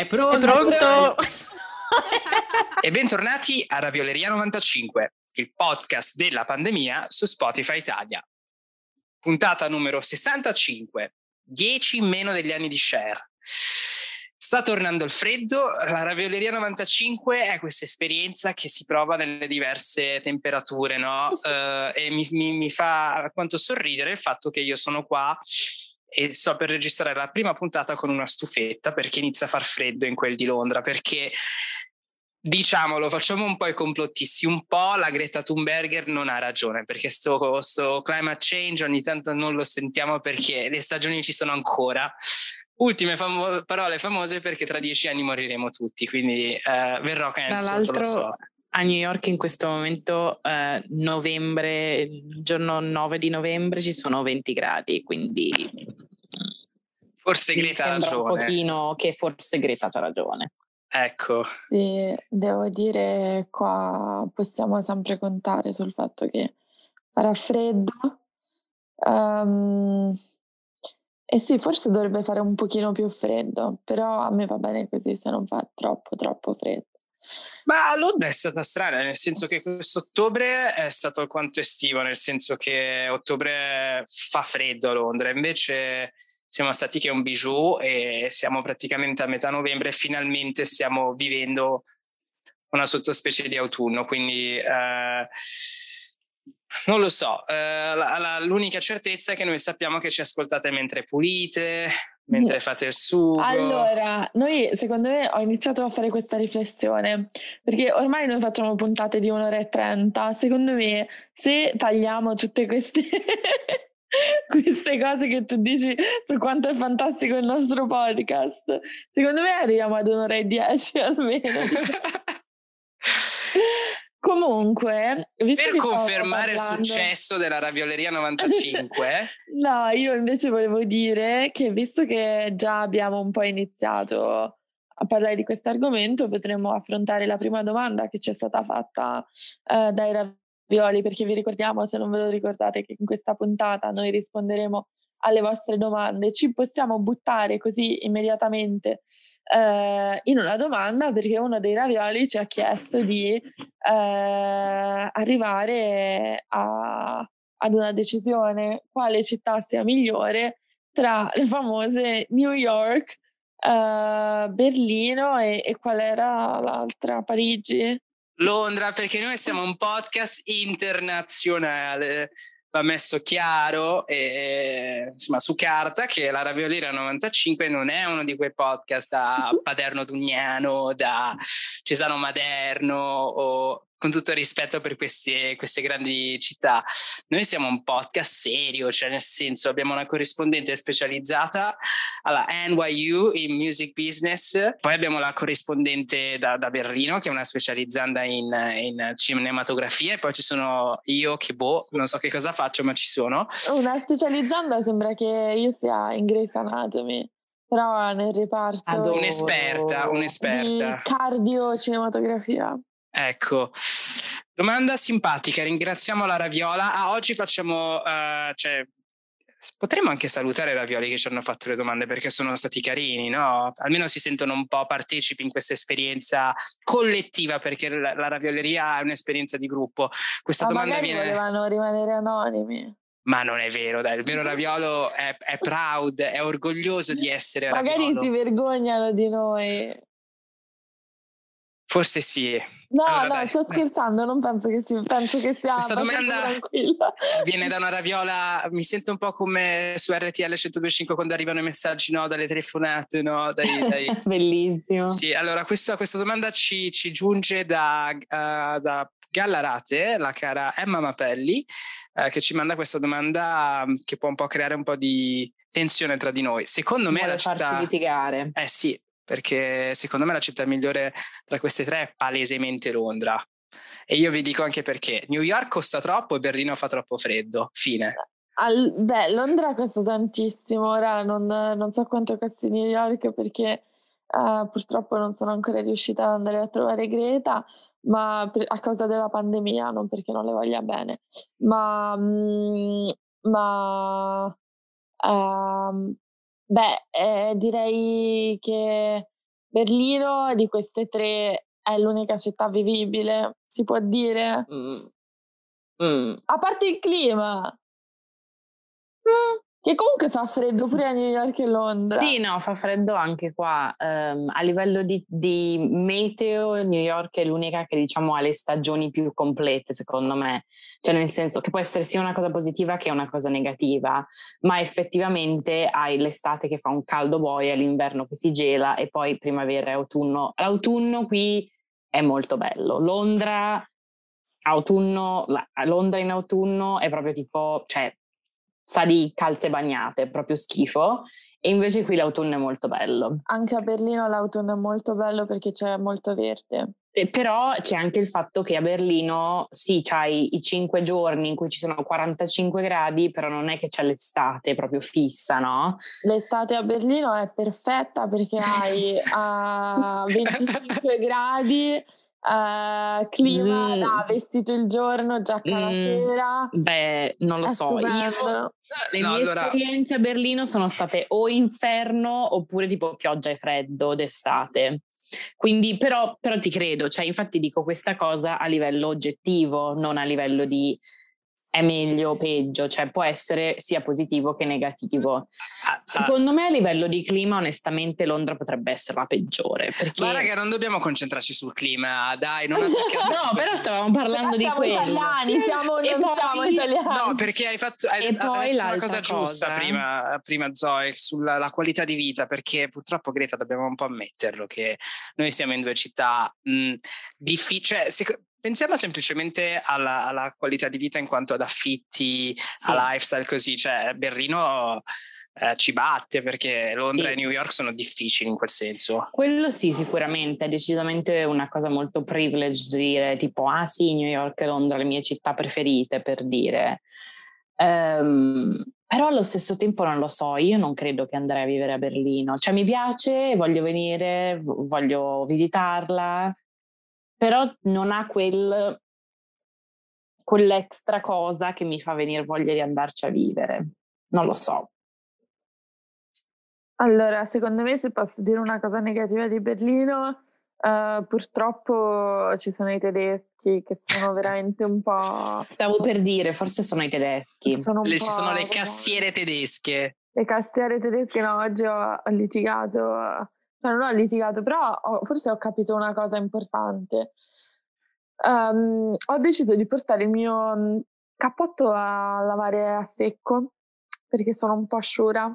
È pronto? È pronto? e bentornati a Ravioleria 95, il podcast della pandemia su Spotify Italia. Puntata numero 65, 10 in meno degli anni di share. Sta tornando il freddo, la Ravioleria 95 è questa esperienza che si prova nelle diverse temperature, no? Uh, e mi, mi, mi fa quanto sorridere il fatto che io sono qua e sto per registrare la prima puntata con una stufetta perché inizia a far freddo in quel di Londra, perché diciamolo, facciamo un po' i complottisti, un po' la Greta Thunberg non ha ragione, perché sto, sto climate change ogni tanto non lo sentiamo perché le stagioni ci sono ancora. Ultime famo- parole famose perché tra dieci anni moriremo tutti, quindi eh, verrò cancelled, lo so a New York in questo momento eh, novembre, il giorno 9 di novembre ci sono 20 gradi, quindi forse Greta ha ragione. Un pochino che forse Greta ha ragione. Ecco. Sì, devo dire qua possiamo sempre contare sul fatto che farà freddo. Um, e sì, forse dovrebbe fare un pochino più freddo, però a me va bene così se non fa troppo troppo freddo. Ma Londra è stata strana, nel senso che questo ottobre è stato alquanto estivo, nel senso che ottobre fa freddo a Londra, invece siamo stati che un bijou e siamo praticamente a metà novembre e finalmente stiamo vivendo una sottospecie di autunno, quindi eh, non lo so, eh, la, la, l'unica certezza è che noi sappiamo che ci ascoltate mentre pulite, mentre fate il sugo. Allora, noi secondo me ho iniziato a fare questa riflessione perché ormai noi facciamo puntate di un'ora e trenta. Secondo me, se tagliamo tutte queste. queste cose che tu dici su quanto è fantastico il nostro podcast, secondo me arriviamo ad un'ora e dieci almeno. Comunque, per confermare parlando... il successo della Ravioleria 95, no, io invece volevo dire che visto che già abbiamo un po' iniziato a parlare di questo argomento, potremmo affrontare la prima domanda che ci è stata fatta eh, dai ravioli, perché vi ricordiamo, se non ve lo ricordate, che in questa puntata noi risponderemo alle vostre domande. Ci possiamo buttare così immediatamente eh, in una domanda perché uno dei ravioli ci ha chiesto di eh, arrivare a, ad una decisione quale città sia migliore tra le famose New York, eh, Berlino e, e qual era l'altra? Parigi? Londra, perché noi siamo un podcast internazionale va messo chiaro e, insomma, su carta che la Raviolera 95 non è uno di quei podcast da Paderno Dugnano, da Cesano Maderno o con tutto rispetto per queste, queste, grandi città. Noi siamo un podcast serio, cioè nel senso abbiamo una corrispondente specializzata alla NYU in music business, poi abbiamo la corrispondente da, da Berlino che è una specializzanda in, in, cinematografia e poi ci sono io che boh, non so che cosa faccio ma ci sono. Una specializzanda sembra che io sia in Grey's Anatomy però nel reparto Adoro. un'esperta, un'esperta. di cardio cinematografia. Ecco, domanda simpatica, ringraziamo la Raviola. Ah, oggi facciamo, uh, cioè, potremmo anche salutare i Ravioli che ci hanno fatto le domande perché sono stati carini, no? Almeno si sentono un po' partecipi in questa esperienza collettiva perché la, la ravioleria è un'esperienza di gruppo. Questa Ma domanda magari viene... volevano rimanere anonimi. Ma non è vero, dai, il vero Raviolo è, è proud, è orgoglioso di essere Magari Raviolo. si vergognano di noi. Forse sì. No, allora, no, dai, sto scherzando, non penso che, si, penso che sia Questa domanda viene da una raviola, mi sento un po' come su RTL 1025 quando arrivano i messaggi no, dalle telefonate, no? Dai, dai. Bellissimo. Sì, allora questa, questa domanda ci, ci, giunge da, uh, da Gallarate, la cara Emma Mapelli, uh, che ci manda questa domanda um, che può un po' creare un po' di tensione tra di noi. Secondo me Vuole la città... farci litigare. Eh sì, perché secondo me la città migliore tra queste tre è palesemente Londra. E io vi dico anche perché New York costa troppo e Berlino fa troppo freddo. Fine. Al, beh, Londra costa tantissimo, ora non, non so quanto costi New York perché uh, purtroppo non sono ancora riuscita ad andare a trovare Greta, ma per, a causa della pandemia, non perché non le voglia bene. Ma, mm, ma um, Beh, eh, direi che Berlino di queste tre è l'unica città vivibile, si può dire? Mm. Mm. A parte il clima. Mm. Che comunque fa freddo pure a New York e Londra. Sì, no, fa freddo anche qua. Um, a livello di, di, meteo, New York è l'unica che diciamo ha le stagioni più complete, secondo me. Cioè, nel senso che può essere sia una cosa positiva che una cosa negativa, ma effettivamente hai l'estate che fa un caldo boia, l'inverno che si gela e poi primavera e autunno. L'autunno qui è molto bello. Londra, autunno, Londra in autunno è proprio tipo, cioè sa di calze bagnate, proprio schifo. E invece qui l'autunno è molto bello. Anche a Berlino l'autunno è molto bello perché c'è molto verde. E però c'è anche il fatto che a Berlino sì, c'hai i cinque giorni in cui ci sono 45 gradi, però non è che c'è l'estate proprio fissa, no? L'estate a Berlino è perfetta perché hai a 25 gradi Uh, clima mm. da vestito il giorno, giacca mm. la sera. Beh, non lo so. Io, le no, mie allora... esperienze a Berlino sono state o inferno oppure tipo pioggia e freddo d'estate. Quindi, però, però ti credo, cioè, infatti dico questa cosa a livello oggettivo, non a livello di è meglio o peggio, cioè può essere sia positivo che negativo. Ah, ah. Secondo me a livello di clima onestamente Londra potrebbe essere la peggiore. Perché... Ma raga non dobbiamo concentrarci sul clima, dai, non No, però stavamo parlando di quello. Italiani, sì. siamo, non poi... siamo italiani. No, perché hai fatto hai, e poi una cosa giusta cosa. Prima, prima Zoe sulla qualità di vita, perché purtroppo Greta dobbiamo un po' ammetterlo che noi siamo in due città difficili, cioè, Pensiamo semplicemente alla, alla, qualità di vita in quanto ad affitti, sì. a lifestyle così, cioè Berlino eh, ci batte perché Londra sì. e New York sono difficili in quel senso. Quello sì, sicuramente, è decisamente una cosa molto privileged dire tipo ah sì, New York e Londra le mie città preferite per dire. Um, però allo stesso tempo non lo so, io non credo che andrei a vivere a Berlino, cioè mi piace, voglio venire, voglio visitarla, però non ha quel, quell'extra cosa che mi fa venire voglia di andarci a vivere. Non lo so. Allora, secondo me, se posso dire una cosa negativa di Berlino, uh, purtroppo ci sono i tedeschi che sono veramente un po'. Stavo per dire, forse sono i tedeschi. Sono le, ci sono le cassiere tedesche. Le cassiere tedesche, no, oggi ho litigato cioè, non ho litigato, però ho, forse ho capito una cosa importante. Um, ho deciso di portare il mio mm, cappotto a lavare a secco perché sono un po' asciura.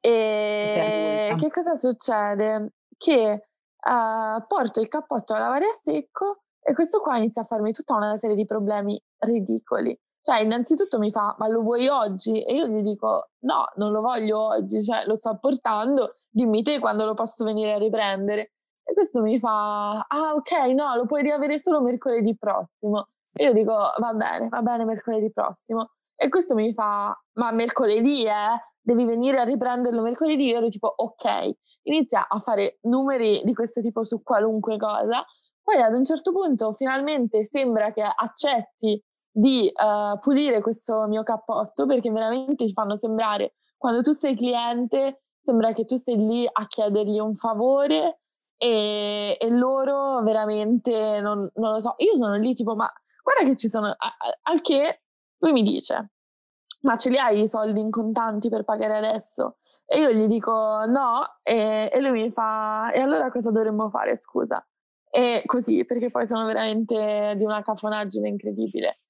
E che cosa succede? Che uh, porto il cappotto a lavare a secco e questo qua inizia a farmi tutta una serie di problemi ridicoli. Cioè, innanzitutto mi fa, ma lo vuoi oggi? E io gli dico, no, non lo voglio oggi, cioè lo sto portando, dimmi te quando lo posso venire a riprendere. E questo mi fa, ah ok, no, lo puoi riavere solo mercoledì prossimo. E io dico, va bene, va bene mercoledì prossimo. E questo mi fa, ma mercoledì, eh? Devi venire a riprenderlo mercoledì? Io ero tipo, ok. Inizia a fare numeri di questo tipo su qualunque cosa. Poi ad un certo punto finalmente sembra che accetti di uh, pulire questo mio cappotto perché veramente ti fanno sembrare quando tu sei cliente sembra che tu sei lì a chiedergli un favore e, e loro veramente non, non, lo so io sono lì tipo ma guarda che ci sono al che lui mi dice ma ce li hai i soldi in contanti per pagare adesso? E io gli dico no e, e lui mi fa e allora cosa dovremmo fare scusa? E così perché poi sono veramente di una cafonaggine incredibile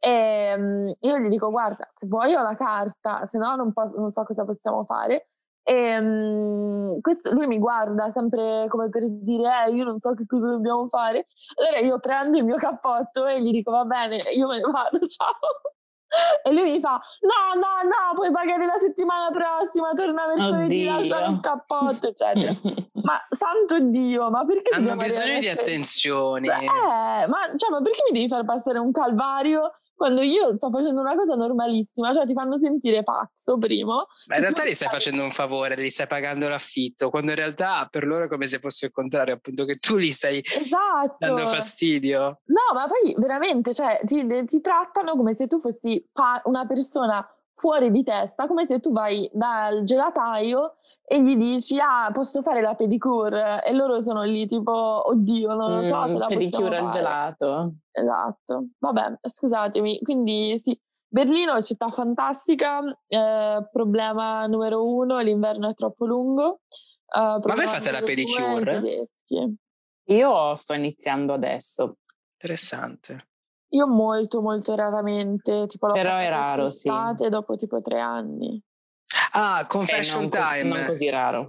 e um, io gli dico: Guarda, se vuoi ho la carta, se no non, posso, non so cosa possiamo fare. E um, questo, lui mi guarda sempre come per dire: eh, Io non so che cosa dobbiamo fare. Allora io prendo il mio cappotto e gli dico: Va bene, io me ne vado, ciao. E lui mi fa: No, no, no, puoi pagare la settimana prossima, torna mercoledì, lascia il cappotto, eccetera. ma santo Dio, ma perché hanno bisogno di attenzioni? Eh, ma, cioè, ma perché mi devi far passare un calvario quando io sto facendo una cosa normalissima, cioè ti fanno sentire pazzo, primo. Ma in realtà gli stai facendo un favore, gli stai pagando l'affitto, quando in realtà per loro è come se fosse il contrario, appunto che tu gli stai esatto. dando fastidio. No, ma poi veramente, cioè, ti, ti trattano come se tu fossi pa- una persona fuori di testa, come se tu vai dal gelataio e gli dici ah posso fare la pedicure? E loro sono lì tipo oddio non lo so mm, se la pedicure al gelato. Esatto. Vabbè scusatemi. Quindi sì Berlino è città fantastica eh, problema numero uno l'inverno è troppo lungo eh, ma voi fate la pedicure? io sto iniziando adesso. Interessante. Io molto molto raramente tipo però è raro sì. dopo tipo tre anni Ah, confession eh, non time. non così raro.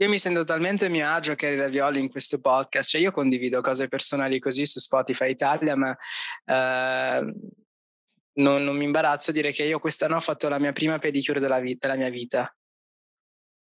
Io mi sento talmente a mio agio che ravioli in questo podcast, cioè io condivido cose personali così su Spotify Italia, ma eh, non, non, mi imbarazzo a dire che io quest'anno ho fatto la mia prima pedicure della, vita, della mia vita.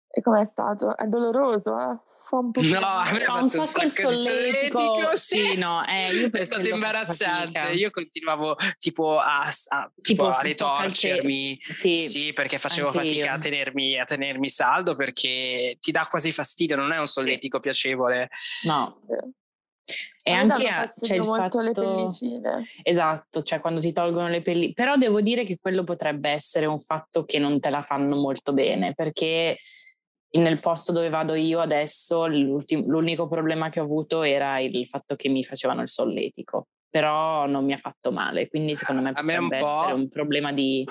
E com'è stato? È doloroso, eh? Fa un po' no, fa un sacco il solletico, sì, no, eh, io è stato imbarazzante. Io continuavo tipo a, a, tipo, tipo a ritorcermi. sì, sì, perché facevo fatica a tenermi, a tenermi saldo perché ti dà quasi fastidio non è un solletico piacevole. No. E anche a, c'è il fatto le pellicine. Esatto, cioè quando ti tolgono le pellicine. Però devo dire che quello potrebbe essere un fatto che non te la fanno molto bene, perché nel posto dove vado io adesso l'unico problema che ho avuto era il fatto che mi facevano il solletico, però non mi ha fatto male, quindi secondo me potrebbe un essere un problema di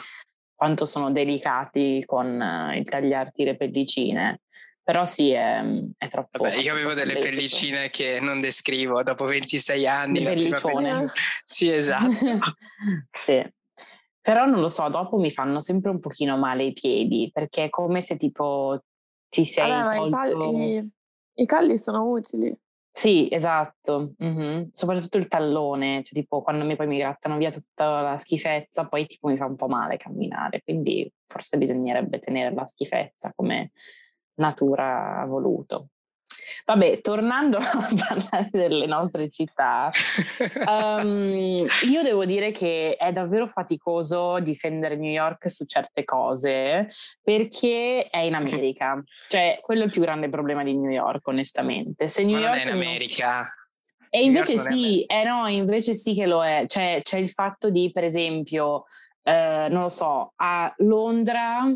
quanto sono delicati con uh, il tagliarti le pellicine. Però sì, è, è troppo. Vabbè, io avevo delle pellicine che non descrivo dopo 26 anni. Pelliccione. Sì, esatto. sì. Però non lo so, dopo mi fanno sempre un pochino male i piedi, perché è come se tipo ti sei Vabbè, tolto... i, calli, i, calli, sono utili. Sì, esatto. Mm-hmm. Soprattutto il tallone, cioè tipo quando mi, poi mi grattano via tutta la schifezza, poi tipo mi fa un po' male camminare, quindi forse bisognerebbe tenere la schifezza come natura ha voluto. Vabbè, tornando a parlare delle nostre città, um, io devo dire che è davvero faticoso difendere New York su certe cose perché è in America. Cioè, quello è il più grande problema di New York, onestamente. Se New Ma York non è in America. Non... E invece sì, eh no, invece sì che lo è. Cioè, c'è il fatto di, per esempio, eh, non lo so, a Londra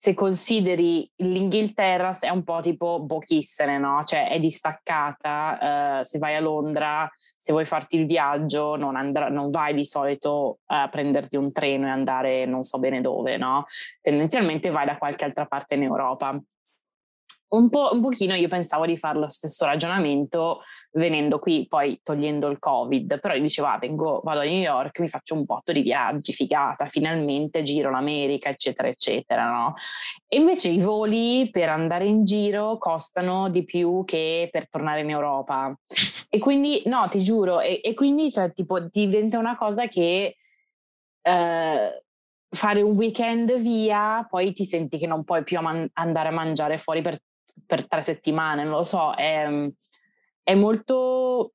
se consideri l'Inghilterra è un po' tipo Bochissene, no? Cioè è distaccata, eh, se vai a Londra, se vuoi farti il viaggio, non, andrà, non vai di solito a prenderti un treno e andare non so bene dove, no? Tendenzialmente vai da qualche altra parte in Europa. Un, po', un pochino io pensavo di fare lo stesso ragionamento venendo qui, poi togliendo il Covid, però io dicevo, ah, vengo, vado a New York, mi faccio un botto di viaggi, figata, finalmente giro l'America, eccetera, eccetera, no? E invece i voli per andare in giro costano di più che per tornare in Europa. E quindi, no, ti giuro, e, e quindi cioè, tipo, diventa una cosa che... Eh, fare un weekend via, poi ti senti che non puoi più andare a mangiare fuori per per tre settimane, non lo so, è, è molto...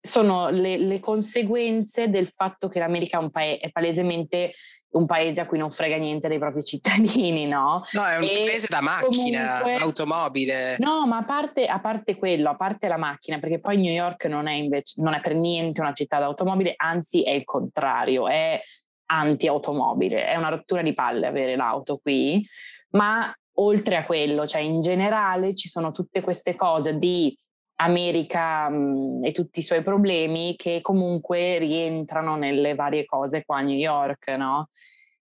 sono le, le, conseguenze del fatto che l'America è, un paese, è palesemente un paese a cui non frega niente dei propri cittadini, no? No, è un e paese da macchina, comunque, automobile. No, ma a parte, a parte, quello, a parte la macchina, perché poi New York non è, invece, non è per niente una città d'automobile, anzi è il contrario, è anti-automobile, è una rottura di palle avere l'auto qui, ma oltre a quello, cioè in generale ci sono tutte queste cose di America mh, e tutti i suoi problemi che comunque rientrano nelle varie cose qua a New York, no?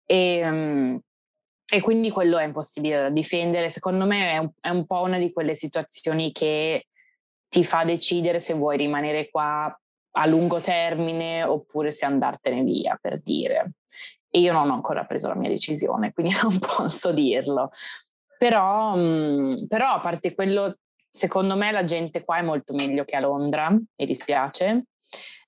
E, mh, e quindi quello è impossibile da difendere. Secondo me è un, è un po' una di quelle situazioni che ti fa decidere se vuoi rimanere qua a lungo termine oppure se andartene via, per dire. E io non ho ancora preso la mia decisione, quindi non posso dirlo. Però, mh, mm, però a parte quello, secondo me la gente qua è molto meglio che a Londra, mi dispiace.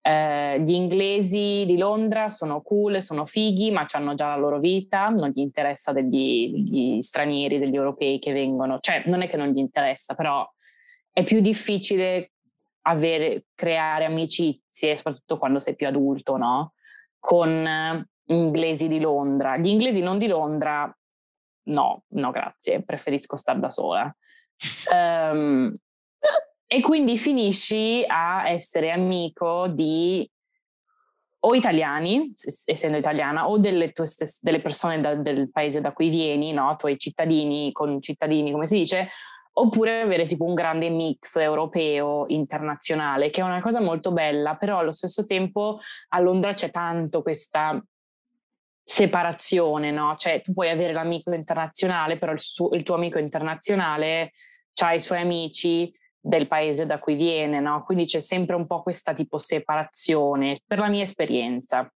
Eh, gli inglesi di Londra sono cool, sono fighi, ma hanno già la loro vita, non gli interessa degli, degli, stranieri, degli europei che vengono, cioè non è che non gli interessa, però è più difficile avere, creare amicizie, soprattutto quando sei più adulto, no? Con inglesi di Londra. Gli inglesi non di Londra no, no grazie, preferisco stare da sola. um, e quindi finisci a essere amico di o italiani, essendo italiana, o delle, tue stesse, delle persone da, del paese da cui vieni, no? tuoi cittadini, con cittadini, come si dice, oppure avere tipo un grande mix europeo, internazionale, che è una cosa molto bella, però allo stesso tempo a Londra c'è tanto questa separazione, no? Cioè tu puoi avere l'amico internazionale, però il, suo, il tuo amico internazionale ha i suoi amici del paese da cui viene, no? Quindi c'è sempre un po' questa tipo separazione, per la mia esperienza.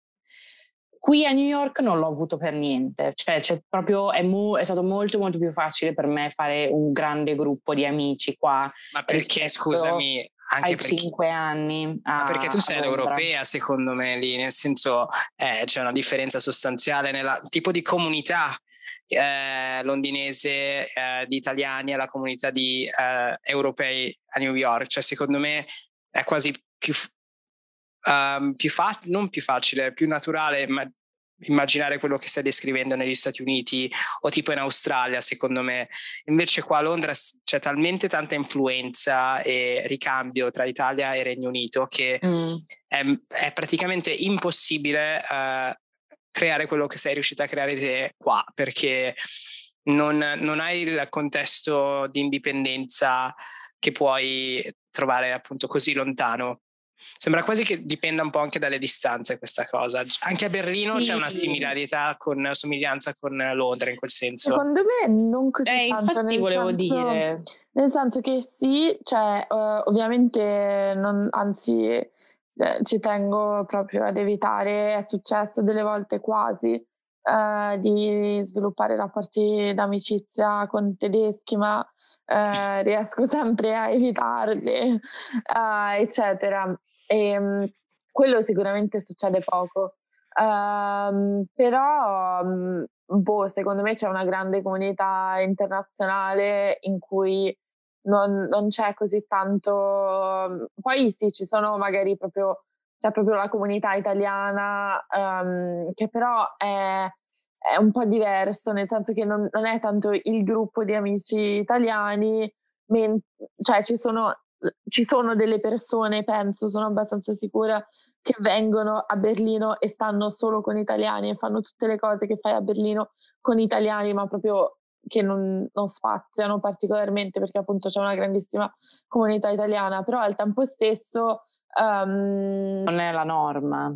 Qui a New York non l'ho avuto per niente, cioè proprio, è, mu- è, stato molto molto più facile per me fare un grande gruppo di amici qua. Ma perché, scusami, anche ai perché, 5 anni. A, perché tu sei l'europea, secondo me, lì, nel senso eh, c'è una differenza sostanziale nel tipo di comunità eh, londinese eh, di italiani alla comunità di eh, europei a New York. Cioè, secondo me è quasi più, um, più fa- non più facile, più naturale, ma immaginare quello che stai descrivendo negli Stati Uniti o tipo in Australia, secondo me. Invece qua a Londra c'è talmente tanta influenza e ricambio tra Italia e Regno Unito che mm. è, è, praticamente impossibile uh, creare quello che sei riuscita a creare te qua, perché non, non hai il contesto di indipendenza che puoi trovare appunto così lontano. Sembra quasi che dipenda un po' anche dalle distanze questa cosa. Anche a Berlino sì. c'è una similarità con somiglianza con Londra in quel senso. Secondo me non così eh, tanto. Infatti volevo senso, dire. Nel senso che sì, cioè uh, ovviamente non, anzi eh, ci tengo proprio ad evitare, è successo delle volte quasi Uh, di sviluppare rapporti d'amicizia con tedeschi, ma uh, riesco sempre a evitarli, uh, eccetera. E, um, quello sicuramente succede poco. Um, però, um, boh, secondo me c'è una grande comunità internazionale in cui non, non c'è così tanto. Poi sì, ci sono magari proprio c'è proprio la comunità italiana um, che però è, è, un po' diverso, nel senso che non, non è tanto il gruppo di amici italiani, men- cioè ci sono ci sono delle persone, penso, sono abbastanza sicura, che vengono a Berlino e stanno solo con italiani e fanno tutte le cose che fai a Berlino con italiani, ma proprio che non, non spaziano particolarmente perché appunto c'è una grandissima comunità italiana, però al tempo stesso... Um, non è la norma.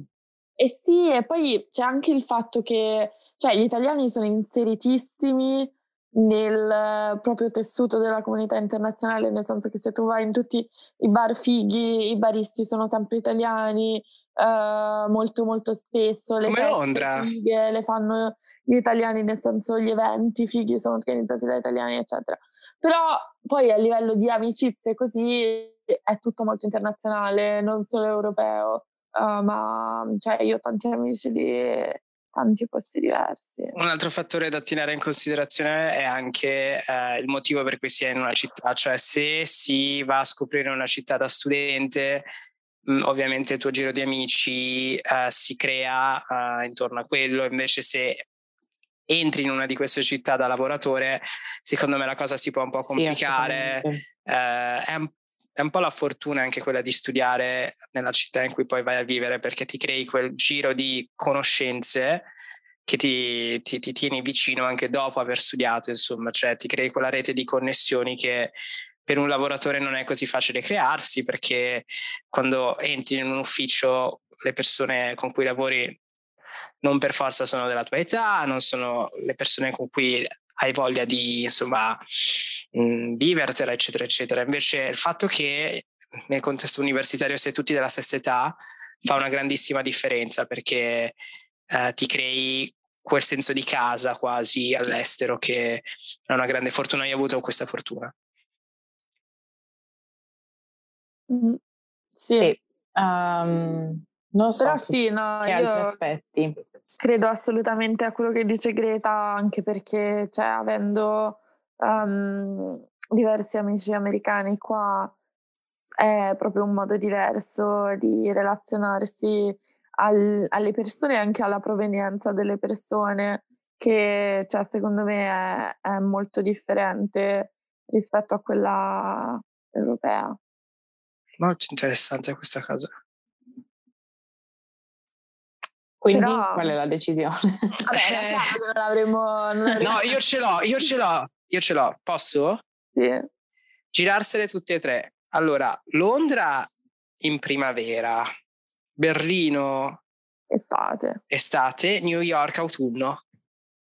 E sì, e poi c'è anche il fatto che cioè, gli italiani sono inseritissimi nel proprio tessuto della comunità internazionale, nel senso che se tu vai in tutti i bar fighi, i baristi sono sempre italiani, uh, molto molto spesso. Le Come Londra. Fighe le fanno gli italiani, nel senso gli eventi fighi sono organizzati da italiani, eccetera. Però poi a livello di amicizie così è tutto molto internazionale, non solo europeo. Uh, ma cioè, io ho tanti amici di tanti posti diversi. Un altro fattore da tenere in considerazione è anche eh, il motivo per cui si è in una città, cioè se si va a scoprire una città da studente, mh, mm, ovviamente il tuo giro di amici eh, si crea eh, intorno a quello, invece se entri in una di queste città da lavoratore, secondo me la cosa si può un po' complicare. Sì, eh, è un è un po' la fortuna anche quella di studiare nella città in cui poi vai a vivere perché ti crei quel giro di conoscenze che ti, ti, ti tieni vicino anche dopo aver studiato, insomma, cioè ti crei quella rete di connessioni che per un lavoratore non è così facile crearsi perché quando entri in un ufficio le persone con cui lavori non per forza sono della tua età, non sono le persone con cui hai voglia di insomma mh, mm, vivertela, eccetera, eccetera. Invece il fatto che nel contesto universitario sei tutti della stessa età fa una grandissima differenza perché eh, ti crei quel senso di casa quasi all'estero che è una grande fortuna. Io ho avuto questa fortuna. Mm, sì. sì. Um, non so Però sì, no, che altri aspetti. Credo assolutamente a quello che dice Greta, anche perché, cioè, avendo um, diversi amici americani qua, è proprio un modo diverso di relazionarsi al, alle persone e anche alla provenienza delle persone, che cioè, secondo me è, è molto differente rispetto a quella europea. Molto interessante questa cosa. Quindi Però... qual è la decisione? Vabbè, eh... non l'avremmo... Non l'avremmo... No, io ce l'ho, io ce l'ho, io ce l'ho. Posso? Sì. Girarsene tutte e tre. Allora, Londra in primavera, Berlino estate, estate New York autunno.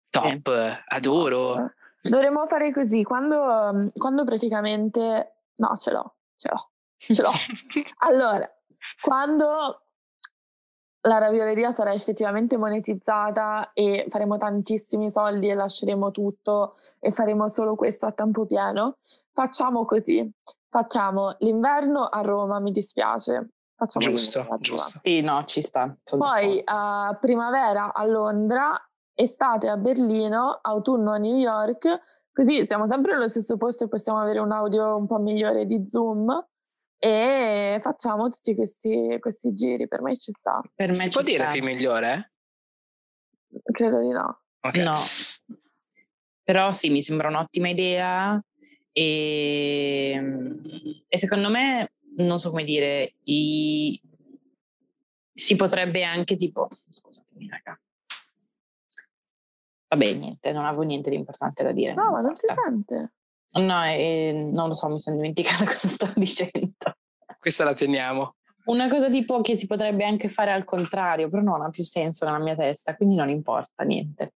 Top, sì. adoro. Dovremmo fare così, quando, quando praticamente... No, ce l'ho, ce l'ho, ce l'ho. allora, quando la ravioleria sarà effettivamente monetizzata e faremo tantissimi soldi e lasceremo tutto e faremo solo questo a tempo pieno, facciamo così. Facciamo l'inverno a Roma, mi dispiace. Facciamo giusto, giusto. Sì, no, ci sta. Poi uh, primavera a Londra, estate a Berlino, autunno a New York, così siamo sempre nello stesso posto e possiamo avere un audio un po' migliore di Zoom e facciamo tutti questi, questi giri. Per me ci sta. Per me si può sta. dire più migliore? Credo di no. Okay. No. Però sì, mi sembra un'ottima idea e, e secondo me, non so come dire, i, si potrebbe anche tipo, scusatemi raga, vabbè niente, non avevo niente di importante da dire. No, ma non si sente. No, eh, non lo so, mi sono dimenticata cosa stavo dicendo. Questa la teniamo. Una cosa tipo che si potrebbe anche fare al contrario, però non ha più senso nella mia testa, quindi non importa niente.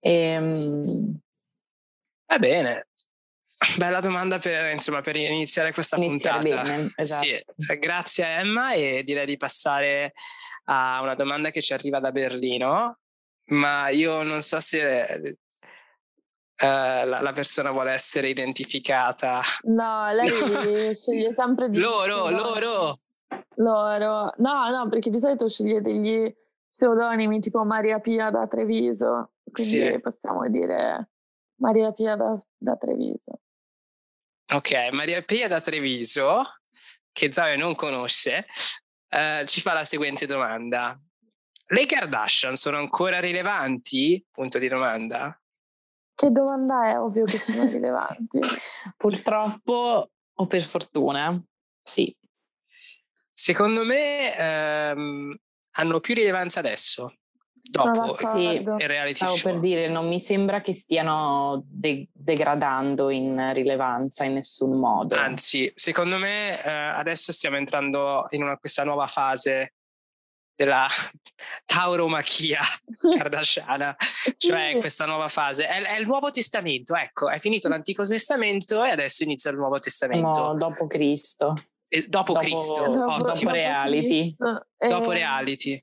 Ehm... Va bene. Bella domanda per, insomma, per iniziare questa iniziare puntata. Bene, esatto. sì. Grazie a Emma e direi di passare a una domanda che ci arriva da Berlino, ma io non so se Uh, la, la, persona vuole essere identificata. No, lei sceglie sempre di... Loro, loro! Loro. No, no, perché di solito sceglie degli pseudonimi tipo Maria Pia da Treviso, quindi sì. possiamo dire Maria Pia da, da, Treviso. Ok, Maria Pia da Treviso, che Zoe non conosce, uh, ci fa la seguente domanda. Le Kardashian sono ancora rilevanti? Punto di domanda. Che domanda è? Ovvio che sono rilevanti. Purtroppo o per fortuna, sì. Secondo me ehm, hanno più rilevanza adesso. Dopo sì, il reality stavo show. per dire, non mi sembra che stiano de- degradando in rilevanza in nessun modo. Anzi, secondo me eh, adesso stiamo entrando in una, questa nuova fase della tauromachia kardashiana, cioè questa nuova fase. È, è, il Nuovo Testamento, ecco, è finito l'Antico Testamento e adesso inizia il Nuovo Testamento. No, dopo Cristo. E dopo, dopo Cristo, dopo, dopo reality. Dopo eh, reality.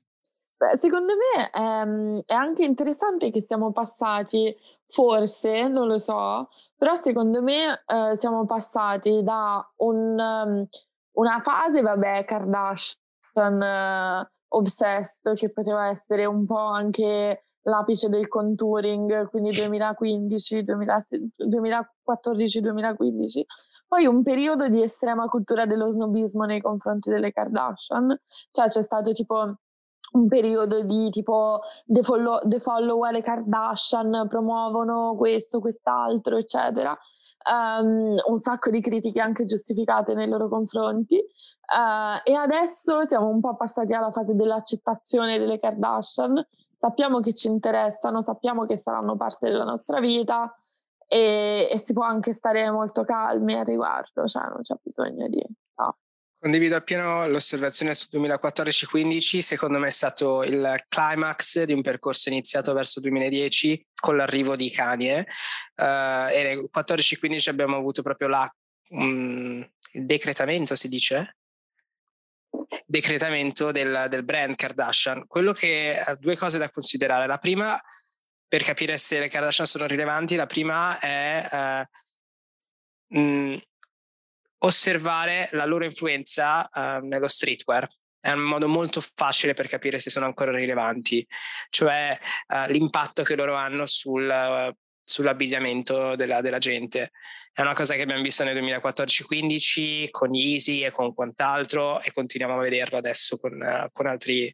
Beh, secondo me ehm, è anche interessante che siamo passati, forse, non lo so, però secondo me eh, siamo passati da un, um, una fase, vabbè, Kardashian, Obsessed, che poteva essere un po' anche l'apice del contouring, quindi 2015, 2014-2015. Poi un periodo di estrema cultura dello snobismo nei confronti delle Kardashian, cioè c'è stato tipo un periodo di tipo the follow, the follow le Kardashian promuovono questo, quest'altro, eccetera um, un sacco di critiche anche giustificate nei loro confronti uh, e adesso siamo un po' passati alla fase dell'accettazione delle Kardashian, sappiamo che ci interessano, sappiamo che saranno parte della nostra vita e, e si può anche stare molto calmi al riguardo, cioè non c'è bisogno di... No. Condivido appieno l'osservazione su 2014-15, secondo me è stato il climax di un percorso iniziato verso 2010 con l'arrivo di Kanye uh, e nel 14-15 abbiamo avuto proprio la, um, il decretamento, si dice? Decretamento del, del brand Kardashian. Quello che ha due cose da considerare. La prima, per capire se le Kardashian sono rilevanti, la prima è... Uh, osservare la loro influenza uh, nello streetwear. È un modo molto facile per capire se sono ancora rilevanti, cioè uh, l'impatto che loro hanno sul, uh, sull'abbigliamento della, della, gente. È una cosa che abbiamo visto nel 2014-15 con Yeezy e con quant'altro e continuiamo a vederlo adesso con, con altri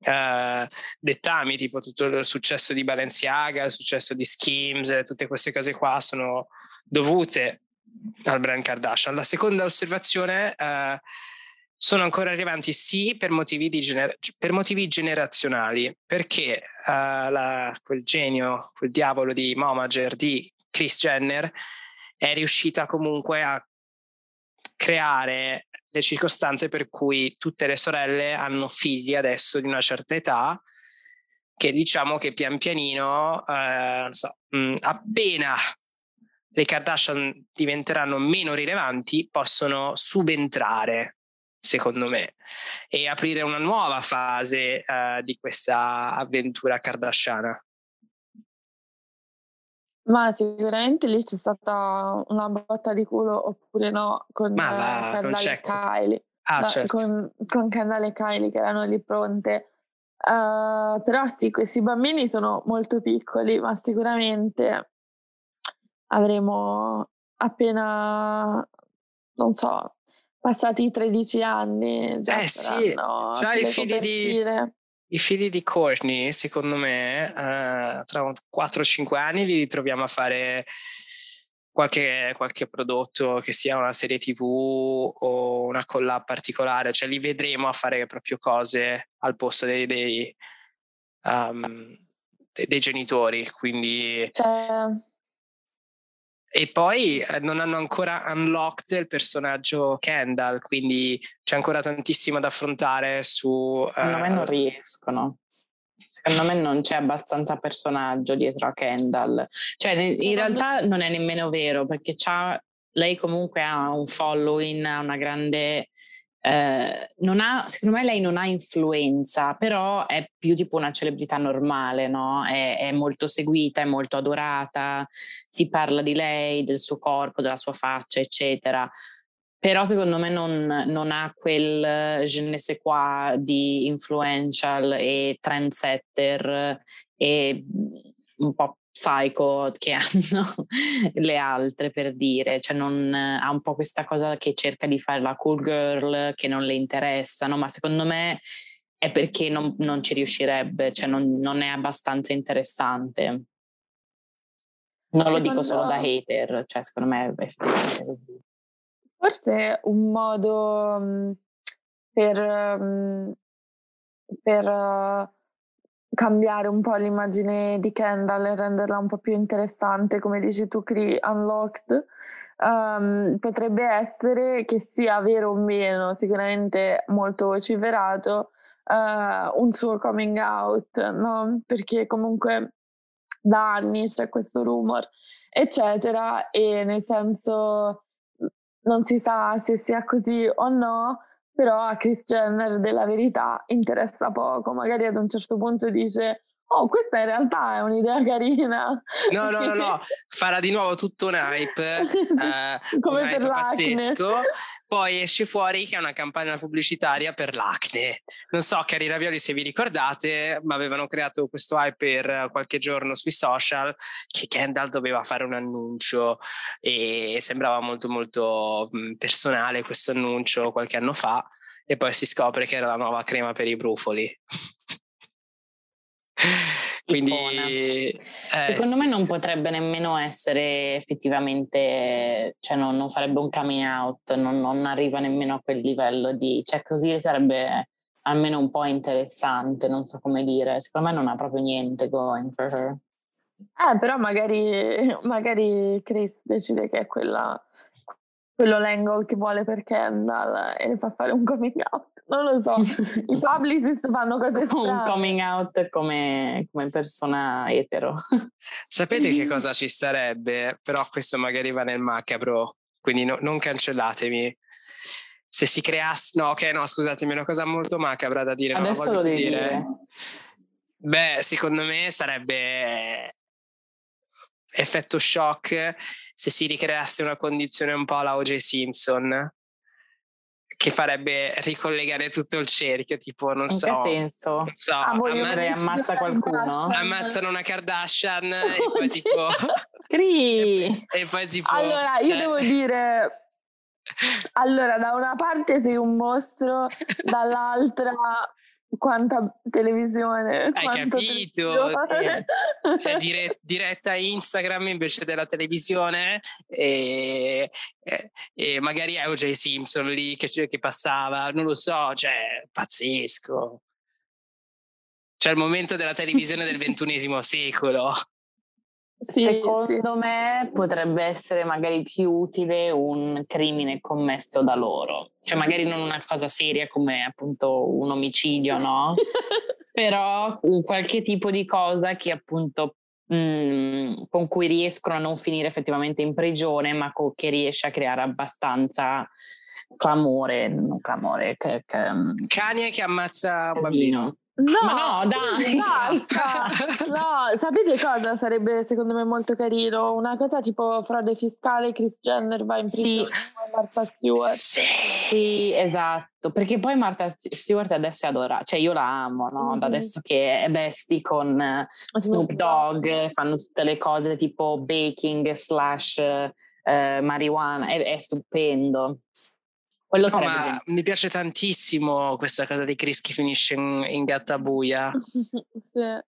Uh, dettami, tipo tutto il successo di Balenciaga, il successo di Skims, tutte queste cose qua sono dovute al brand Kardashian. La seconda osservazione eh, sono ancora rilevanti sì per motivi, gener- per motivi generazionali, perché uh, la, quel genio, quel diavolo di Momager di Chris Jenner è riuscita comunque a creare le circostanze per cui tutte le sorelle hanno figli adesso di una certa età che diciamo che pian pianino, eh, so, mh, appena le Kardashian diventeranno meno rilevanti, possono subentrare, secondo me, e aprire una nuova fase eh, di questa avventura kardashiana. Ma sicuramente lì c'è stata una botta di culo oppure no con Ma va, Kendall e Kylie. Ah, no, certo. con, con Kendall e Kylie che erano lì pronte. Uh, però sì, questi bambini sono molto piccoli, ma sicuramente avremo appena, non so, passati i 13 anni. Già eh sì, già i figli di i figli di Courtney, secondo me, eh, tra 4-5 anni li ritroviamo a fare qualche, qualche, prodotto che sia una serie tv o una collab particolare, cioè li vedremo a fare proprio cose al posto dei, dei, um, dei, dei genitori, quindi... Cioè, e poi eh, non hanno ancora unlocked il personaggio Kendall, quindi c'è ancora tantissimo da affrontare su... Secondo uh, me non riescono. Secondo me non c'è abbastanza personaggio dietro a Kendall. Cioè, in realtà non è nemmeno vero, perché lei comunque ha un following, ha una grande eh, non ha, secondo me lei non ha influenza, però è più tipo una celebrità normale, no? È, è, molto seguita, è molto adorata, si parla di lei, del suo corpo, della sua faccia, eccetera. Però secondo me non, non ha quel je ne sais quoi di influential e trendsetter e un po' psycho che hanno le altre per dire, cioè non, ha un po' questa cosa che cerca di fare la cool girl che non le interessano, ma secondo me è perché non, non ci riuscirebbe, cioè non, non, è abbastanza interessante. Non lo dico solo da hater, cioè secondo me è effettivamente così. Forse un modo mm, per, mm, per uh cambiare un po' l'immagine di Kendall e renderla un po' più interessante, come dici tu, Cree Unlocked, um, potrebbe essere che sia vero o meno, sicuramente molto vociferato, uh, un suo coming out, no? Perché comunque da anni c'è questo rumor, eccetera, e nel senso non si sa se sia così o no, però a Chris Jenner della verità interessa poco, magari ad un certo punto dice oh questa in realtà è un'idea carina. No, no, no, no, farà di nuovo tutto un hype, eh, come un per hype pazzesco, poi esce fuori che è una campagna pubblicitaria per l'acne. Non so, cari ravioli, se vi ricordate, ma avevano creato questo hype per qualche giorno sui social che Kendall doveva fare un annuncio e sembrava molto molto personale questo annuncio qualche anno fa e poi si scopre che era la nuova crema per i brufoli. Quindi, eh, secondo sì. me non potrebbe nemmeno essere effettivamente, cioè non, non farebbe un coming out, non, non, arriva nemmeno a quel livello di, cioè così sarebbe almeno un po' interessante, non so come dire, secondo me non ha proprio niente going for her. Eh, però magari, magari Chris decide che è quella quello l'angle che vuole per Kendall e le fa fare un coming out. Non lo so, i publicist fanno cose strane. Un coming out come, come persona etero. Sapete che cosa ci starebbe? Però questo magari va nel macabro, quindi no, non cancellatemi. Se si creasse... No, ok, no, scusatemi, è una cosa molto macabra da dire. Adesso lo devi dire. dire. Beh, secondo me sarebbe effetto shock se si ricreasse una condizione un po' alla O.J. Simpson che farebbe ricollegare tutto il cerchio, tipo, non In so. In che senso? Non so, ah, ammazz- ammazza qualcuno? Ammazzano una Kardashian e poi tipo... Cree! e, poi tipo... Allora, cioè... io devo dire... Allora, da una parte sei un mostro, dall'altra quanta televisione. Hai capito? Televisione. Cioè, dire, diretta Instagram invece della televisione e, e, e magari è O.J. Simpson lì che, che, passava, non lo so, cioè, pazzesco. C'è il momento della televisione del ventunesimo secolo. Sì, Secondo sì. me potrebbe essere magari più utile un crimine commesso da loro, cioè magari non una cosa seria come appunto un omicidio, no? Però un qualche tipo di cosa che appunto mh, mm, con cui riescono a non finire effettivamente in prigione, ma co- che riesce a creare abbastanza clamore, non clamore, che, che, mm, Kanye che ammazza un bambino. No, Ma no, dai, no, sapete cosa sarebbe secondo me molto carino? Una cosa tipo frode fiscale, Chris Jenner va in prigione sì. Martha Stewart. Sì. sì. esatto, perché poi Martha Stewart adesso è adorata, cioè io la amo, no? Mm-hmm. Da adesso che è bestie con Snoop Dogg, fanno tutte le cose tipo baking slash eh, marijuana, è, è stupendo. Quello no, ma mi piace tantissimo questa cosa di Chris che finisce in, in gattabuia. sì.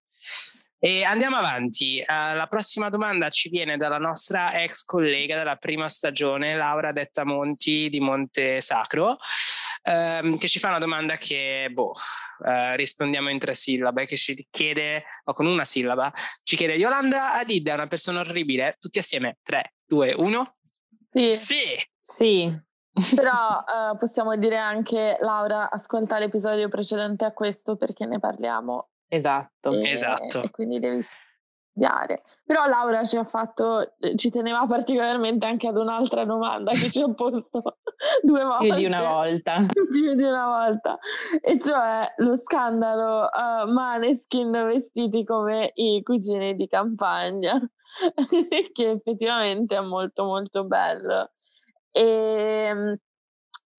E andiamo avanti. Uh, la prossima domanda ci viene dalla nostra ex collega della prima stagione, Laura Detta Monti di Monte Sacro, um, che ci fa una domanda che, boh, uh, rispondiamo in tre sillabe, che ci chiede, o con una sillaba, ci chiede Yolanda Adid è una persona orribile, tutti assieme, 3, 2, 1. Sì. Sì. Sì. Però uh, possiamo dire anche, Laura, ascolta l'episodio precedente a questo perché ne parliamo. Esatto. E, esatto. E quindi devi studiare. Però Laura ci ha fatto, ci teneva particolarmente anche ad un'altra domanda che ci ha posto due volte. Più di una volta. Più di una volta. E cioè lo scandalo uh, Maneskin vestiti come i cugini di campagna, che effettivamente è molto molto bello. E ehm,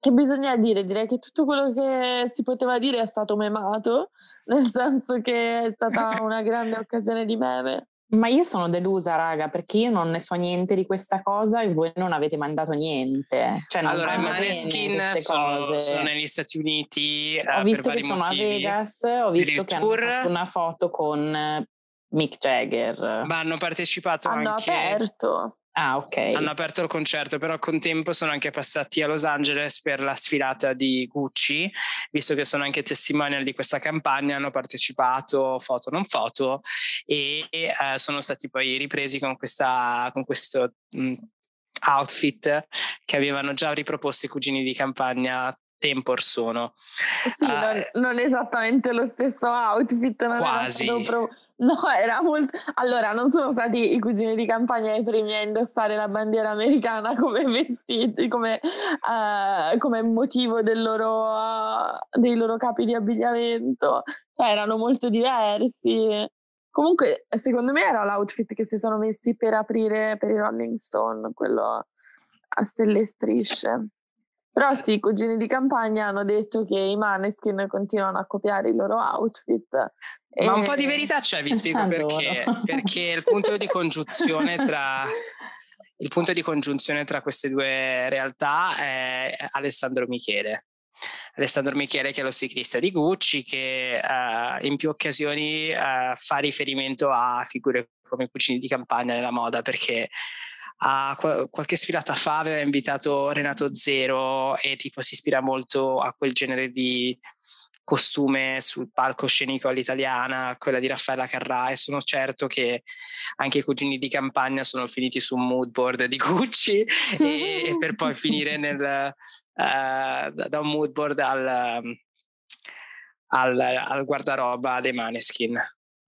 che bisogna dire? Direi che tutto quello che si poteva dire è stato memato, nel senso che è stata una grande occasione di meme. Ma io sono delusa, raga, perché io non ne so niente di questa cosa e voi non avete mandato niente. Cioè, allora, i Maneskin sono, sono, negli Stati Uniti. Ho uh, visto che sono motivi. a Vegas, ho visto che tour. hanno fatto una foto con Mick Jagger. Ma hanno partecipato hanno anche... aperto. Ah, ok. Hanno aperto il concerto, però con tempo sono anche passati a Los Angeles per la sfilata di Gucci, visto che sono anche testimonial di questa campagna, hanno partecipato, foto non foto, e eh, sono stati poi ripresi con, questa, con questo mh, outfit che avevano già riproposto i cugini di campagna tempo or sono. Sì, uh, non, non, esattamente lo stesso outfit, non quasi. Pro- No, era molto. Allora, non sono stati i cugini di campagna i primi a indossare la bandiera americana come vestiti, come, uh, come motivo loro, uh, dei loro capi di abbigliamento. Cioè, erano molto diversi. Comunque, secondo me era l'outfit che si sono messi per aprire per i Rolling Stone, quello a stelle e strisce. Però sì, i cugini di campagna hanno detto che i Maneskin continuano a copiare i loro outfit ma un po' di verità c'è, vi spiego perché. Perché il punto di congiunzione tra il punto di congiunzione tra queste due realtà è Alessandro Michele. Alessandro Michele che è lo ciclista di Gucci che uh, in più occasioni uh, fa riferimento a figure come cucini di campagna nella moda perché a qualche sfilata fa aveva invitato Renato Zero e tipo si ispira molto a quel genere di costume sul palcoscenico all'italiana, quella di Raffaella Carrà e sono certo che anche i cugini di campagna sono finiti su un mood board di Gucci e, e, per poi finire nel, uh, da un mood board al, al, al guardaroba dei Maneskin.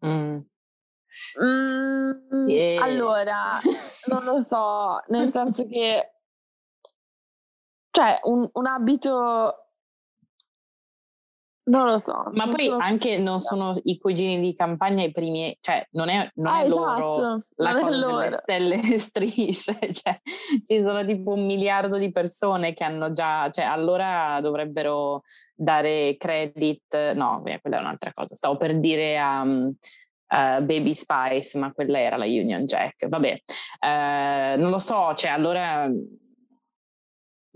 Mm. Mm, yeah. Allora, non lo so, nel senso che cioè un, un abito non lo so. Ma poi so. anche non sono i cugini di campagna i primi, cioè non è, non ah, è esatto. loro la non cosa delle stelle e strisce, cioè ci sono tipo un miliardo di persone che hanno già, cioè allora dovrebbero dare credit, no, quella è un'altra cosa, stavo per dire a... Uh, Baby Spice, ma quella era la Union Jack. Vabbè, uh, non lo so, cioè allora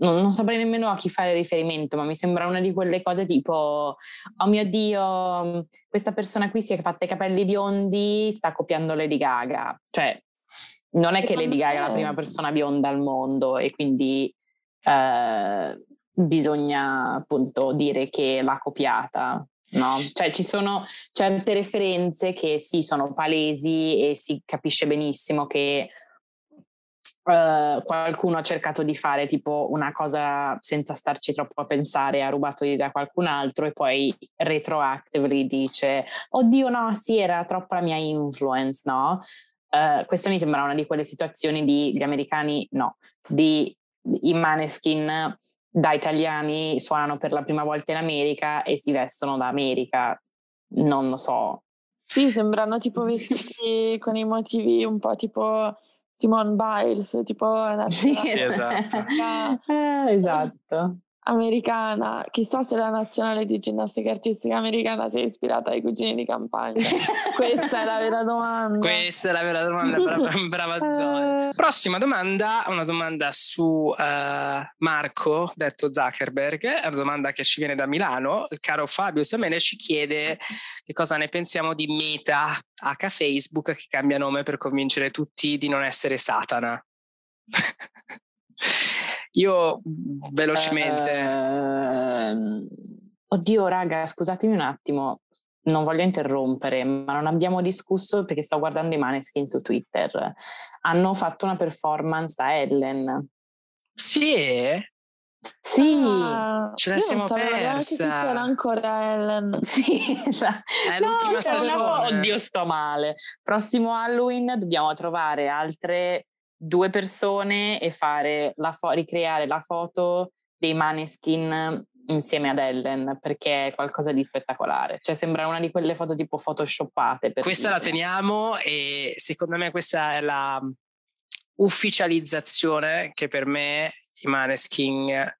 non, non, saprei nemmeno a chi fare riferimento, ma mi sembra una di quelle cose tipo, oh mio Dio, questa persona qui si è fatta i capelli biondi, sta copiando Lady Gaga. Cioè, non è che Lady Gaga è la prima persona bionda al mondo e quindi eh, bisogna appunto dire che l'ha copiata. No? Cioè ci sono certe referenze che sì, sono palesi e si capisce benissimo che Uh, qualcuno ha cercato di fare tipo una cosa senza starci troppo a pensare, ha rubato da qualcun altro e poi retroactively dice oddio no, sì, era troppo la mia influence, no? Uh, questa mi sembra una di quelle situazioni di gli americani, no, di i maneskin da italiani suonano per la prima volta in America e si vestono da America, non lo so. Sì, sembrano tipo vestiti con i motivi un po' tipo Simone Biles, tipo sì, sì, esatto. esatto americana, chissà se la nazionale di ginnastica artistica americana si è ispirata ai cugini di campagna. Questa è la vera domanda. Questa è la vera domanda, brava, brava Zoe. Prossima domanda, una domanda su uh, Marco, detto Zuckerberg, è una domanda che ci viene da Milano. Il caro Fabio Samene ci chiede che cosa ne pensiamo di Meta H Facebook che cambia nome per convincere tutti di non essere Satana. Io velocemente. Uh, oddio, raga, scusatemi un attimo, non voglio interrompere, ma non abbiamo discusso perché sto guardando i Maneskin su Twitter. Hanno fatto una performance da Ellen. Sì? Sì, ah, ce la siamo persa. C'era ancora Ellen. Sì, esatto. È l'ultima no, stagione. Oddio, sto male. Prossimo Halloween dobbiamo trovare altre due persone e fare la fo- ricreare la foto dei Maneskin insieme ad Ellen perché è qualcosa di spettacolare. Cioè sembra una di quelle foto tipo photoshoppate. Questa dire. la teniamo e secondo me questa è la ufficializzazione che per me i Maneskin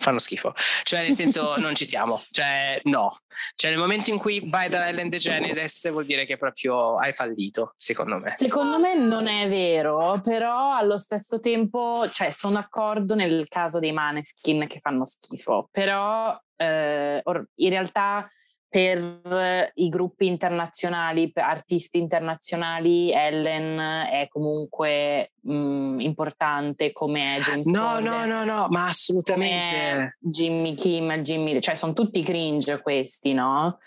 fanno schifo. Cioè, nel senso, non ci siamo. Cioè, no. Cioè, nel momento in cui vai da Ellen DeGeneres vuol dire che proprio hai fallito, secondo me. Secondo me non è vero, però allo stesso tempo, cioè, sono d'accordo nel caso dei Maneskin che fanno schifo, però eh, in realtà per i gruppi internazionali, per artisti internazionali, Ellen è comunque mh, mm, importante come è James No, Ford, no, no, no, ma assolutamente. Jimmy Kim, Jimmy, cioè sono tutti cringe questi, no?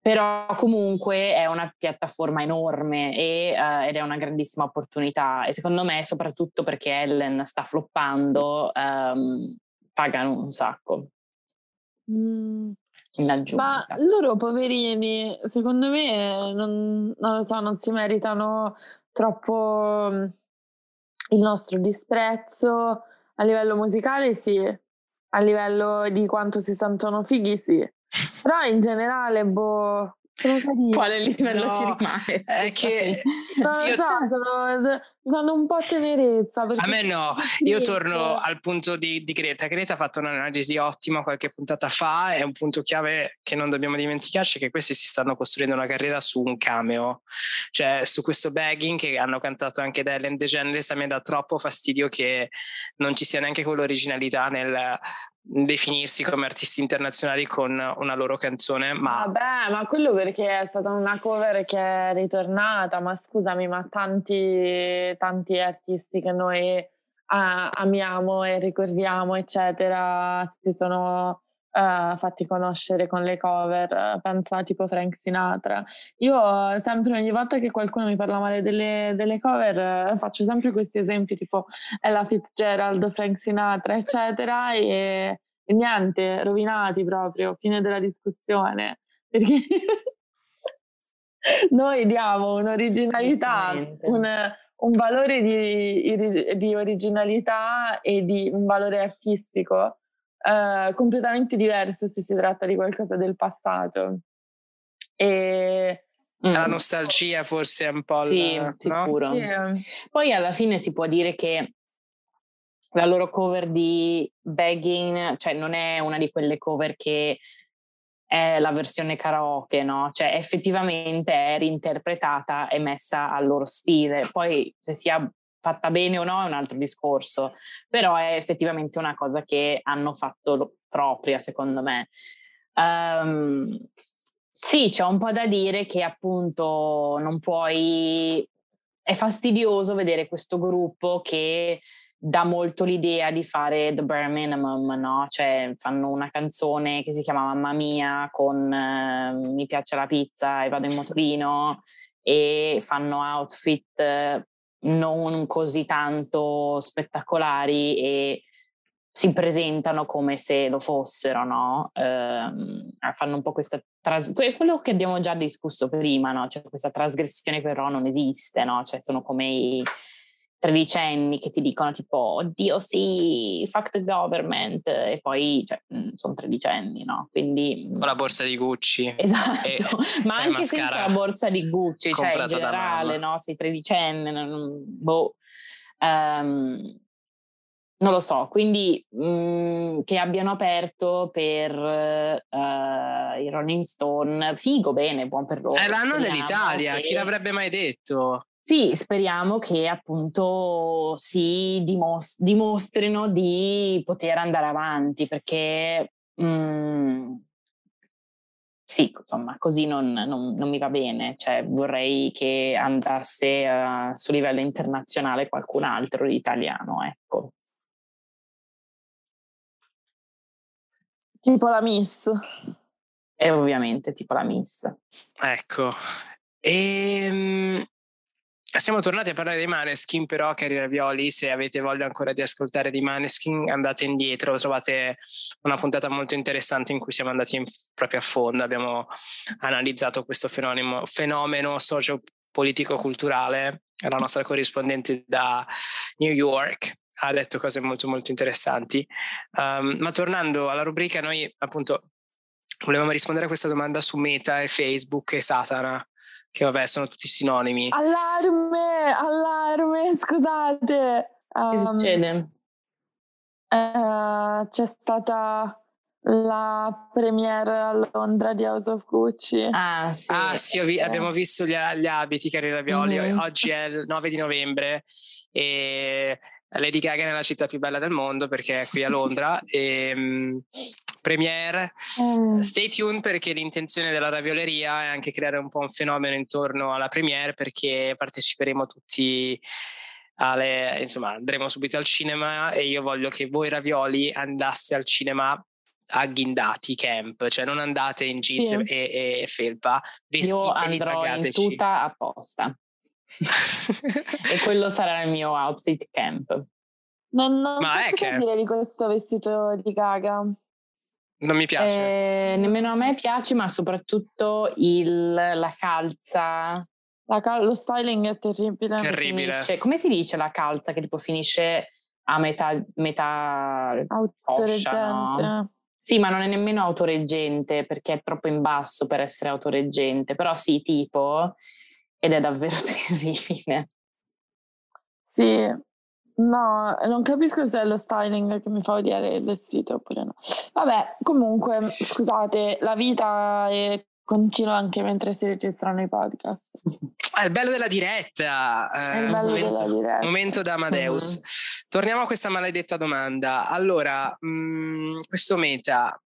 Però comunque è una piattaforma enorme e, uh, ed è una grandissima opportunità e secondo me soprattutto perché Ellen sta floppando um, pagano un sacco. Mm. Ma loro poverini, secondo me, non, non lo so, non si meritano troppo mm, il nostro disprezzo. A livello musicale sì, a livello di quanto si sentono fighi sì. Però in generale, boh, quale livello no, ci rimane? È che no, io... esatto, danno un po' tenerezza. A me no, io torno al punto di, di, Greta. Greta ha fatto un'analisi ottima qualche puntata fa, è un punto chiave che non dobbiamo dimenticarci che questi si stanno costruendo una carriera su un cameo, cioè su questo bagging che hanno cantato anche da Ellen DeGeneres, a me dà troppo fastidio che non ci sia neanche quell'originalità nel definirsi come artisti internazionali con una loro canzone, ma... Vabbè, ma quello perché è stata una cover che è ritornata, ma scusami, ma tanti, tanti artisti che noi uh, amiamo e ricordiamo, eccetera, si sono uh, fatti conoscere con le cover, pensa tipo Frank Sinatra. Io sempre, ogni volta che qualcuno mi parla male delle, delle cover, faccio sempre questi esempi tipo Ella Fitzgerald, Frank Sinatra, eccetera, e, e niente, rovinati proprio, fine della discussione. Perché noi diamo un'originalità, un, un valore di, di, originalità e di un valore artistico uh, completamente diverso se si tratta di qualcosa del passato. E, la mm. nostalgia forse è un po' sì, la, sicuro. No? Yeah. Poi alla fine si può dire che la loro cover di Begging, cioè non è una di quelle cover che è la versione karaoke, no? Cioè effettivamente è reinterpretata e messa al loro stile. Poi se sia fatta bene o no è un altro discorso, però è effettivamente una cosa che hanno fatto propria, secondo me. Um, sì, c'è un po' da dire che appunto non puoi... È fastidioso vedere questo gruppo che dà molto l'idea di fare the bare minimum, no? Cioè fanno una canzone che si chiama Mamma mia con eh, Mi piace la pizza e vado in motorino e fanno outfit non così tanto spettacolari e si presentano come se lo fossero, no? Eh, fanno un po' questa tras- quello che abbiamo già discusso prima, no? Cioè questa trasgressione però non esiste, no? Cioè sono come i tredicenni che ti dicono tipo oddio sì, fuck the government e poi cioè, mm, sono tredicenni, no? Quindi... Con la borsa di Gucci. Esatto, e, ma anche senza la borsa di Gucci, cioè in generale, no? Sei tredicenne, boh. Um, non lo so, quindi mh, mm, che abbiano aperto per uh, i Rolling Stone, figo, bene, buon per loro. È l'anno dell'Italia, che... chi l'avrebbe mai detto? Sì, speriamo che appunto si dimos- dimostrino di poter andare avanti perché mh, mm, sì, insomma, così non, non, non, mi va bene, cioè vorrei che andasse uh, su livello internazionale qualcun altro italiano, ecco. Tipo la Miss. E ovviamente tipo la Miss. Ecco. E, ehm, siamo tornati a parlare dei Maneskin, però, cari ravioli, se avete voglia ancora di ascoltare di Maneskin, andate indietro, trovate una puntata molto interessante in cui siamo andati in, proprio a fondo, abbiamo analizzato questo fenomeno, fenomeno socio-politico-culturale. La nostra corrispondente da New York ha detto cose molto molto interessanti. Um, ma tornando alla rubrica, noi appunto volevamo rispondere a questa domanda su Meta e Facebook e Satana, che vabbè sono tutti sinonimi. Allarme, allarme, scusate. Um, che succede? Uh, c'è stata la premiere a Londra di House of Gucci. Ah sì, ah, sì vi- abbiamo visto gli, gli, abiti, cari ravioli. Mm-hmm. Oggi è il 9 di novembre e Lady Gaga è nella città più bella del mondo perché è qui a Londra. e, um, premiere. Mm. Stay tuned perché l'intenzione della ravioleria è anche creare un po' un fenomeno intorno alla premiere perché parteciperemo tutti alle, insomma, andremo subito al cinema e io voglio che voi ravioli andaste al cinema agghindati camp, cioè non andate in jeans sì. e, e, felpa, Io andrò in tuta apposta. e quello sarà il mio outfit camp. Non, non Ma è che... dire di questo vestito di Gaga. Non mi piace. Eh, nemmeno a me piace, ma soprattutto il, la calza. La cal- lo styling è terribile. Terribile. Finisce, come si dice la calza che tipo finisce a metà, metà autoreggente? No? Sì, ma non è nemmeno autoreggente perché è troppo in basso per essere autoreggente, però sì, tipo, ed è davvero terribile. Sì, No, non capisco se è lo styling che mi fa odiare il vestito oppure no. Vabbè, comunque, scusate, la vita è continua anche mentre si registrano i podcast. È il bello della diretta. È il bello momento, della diretta. Momento da Amadeus. Mm-hmm. Torniamo a questa maledetta domanda. Allora, mh, mm, questo meta...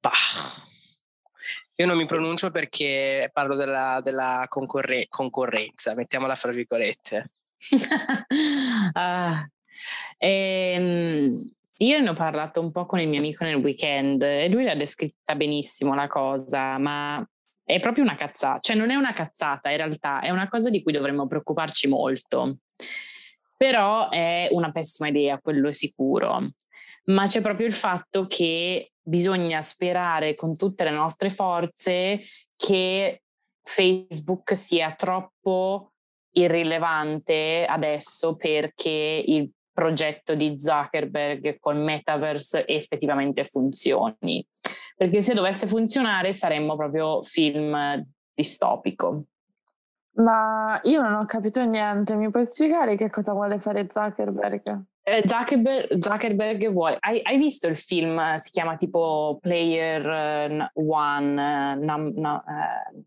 Bah. Io non mi pronuncio perché parlo della, della concorre- concorrenza, mettiamola fra virgolette ah, ehm, io ne ho parlato un po' con il mio amico nel weekend e lui l'ha descritta benissimo la cosa, ma è proprio una cazzata, cioè non è una cazzata in realtà, è una cosa di cui dovremmo preoccuparci molto. Però è una pessima idea, quello è sicuro. Ma c'è proprio il fatto che bisogna sperare con tutte le nostre forze che Facebook sia troppo irrilevante adesso perché il progetto di Zuckerberg con Metaverse effettivamente funzioni. Perché se dovesse funzionare saremmo proprio film distopico. Ma io non ho capito niente, mi puoi spiegare che cosa vuole fare Zuckerberg? Eh, Zuckerberg, Zuckerberg, vuole. Hai, hai, visto il film? Si chiama tipo Player uh, One. Uh, num, no, uh,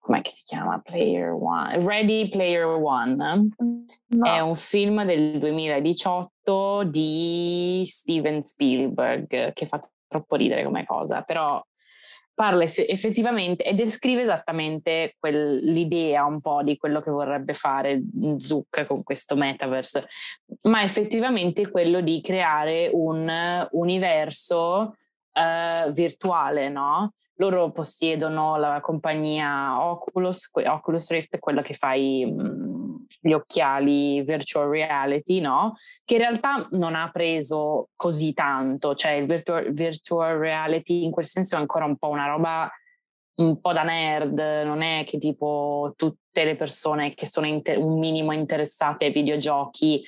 com'è che si chiama? Player One, Ready Player One. No. È un film del 2018 di Steven Spielberg che fa troppo ridere come cosa, però parla effettivamente e descrive esattamente l'idea un po' di quello che vorrebbe fare Zuck con questo metaverse, ma effettivamente quello di creare un universo uh, virtuale, no? Loro possiedono la compagnia Oculus, Oculus Rift, quella che fa mm, gli occhiali virtual reality, no? Che in realtà non ha preso così tanto, cioè il virtual, virtual reality in quel senso è ancora un po' una roba un po' da nerd, non è che tipo tutte le persone che sono inter- un minimo interessate ai videogiochi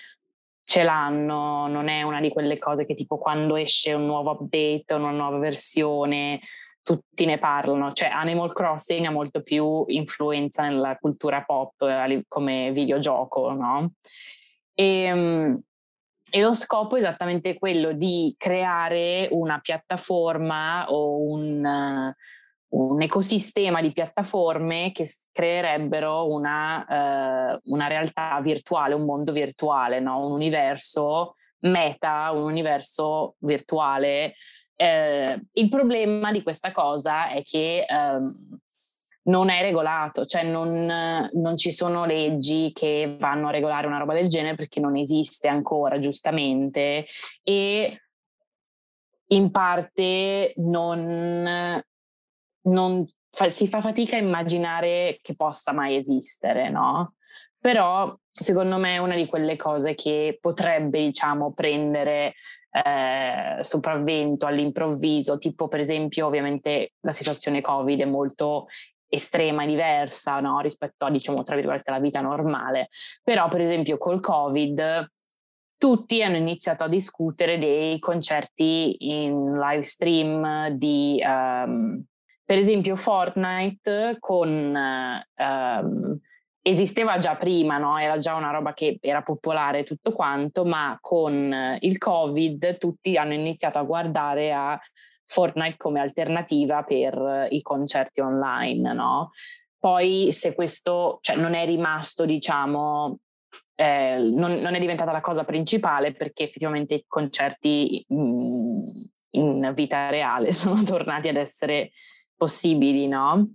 ce l'hanno, non è una di quelle cose che tipo quando esce un nuovo update, una nuova versione, tutti ne parlano, cioè Animal Crossing ha molto più influenza nella cultura pop eh, come videogioco, no? E, ehm, e, lo scopo è esattamente quello di creare una piattaforma o un, un ecosistema di piattaforme che creerebbero una, uh, una realtà virtuale, un mondo virtuale, no? un universo meta, un universo virtuale eh, il problema di questa cosa è che ehm, non è regolato, cioè non, non, ci sono leggi che vanno a regolare una roba del genere perché non esiste ancora, giustamente, e in parte non, non fa, si fa fatica a immaginare che possa mai esistere, no? Però secondo me è una di quelle cose che potrebbe, diciamo, prendere eh, sopravvento all'improvviso, tipo per esempio ovviamente la situazione Covid è molto estrema e diversa no? rispetto a, diciamo, tra virgolette, la vita normale, però per esempio col Covid tutti hanno iniziato a discutere dei concerti in live stream di, um, per esempio, Fortnite con um, esisteva già prima, no? era già una roba che era popolare tutto quanto, ma con il Covid tutti hanno iniziato a guardare a Fortnite come alternativa per i concerti online. No? Poi se questo cioè, non è rimasto, diciamo, eh, non, non, è diventata la cosa principale perché effettivamente i concerti in, in vita reale sono tornati ad essere possibili, no?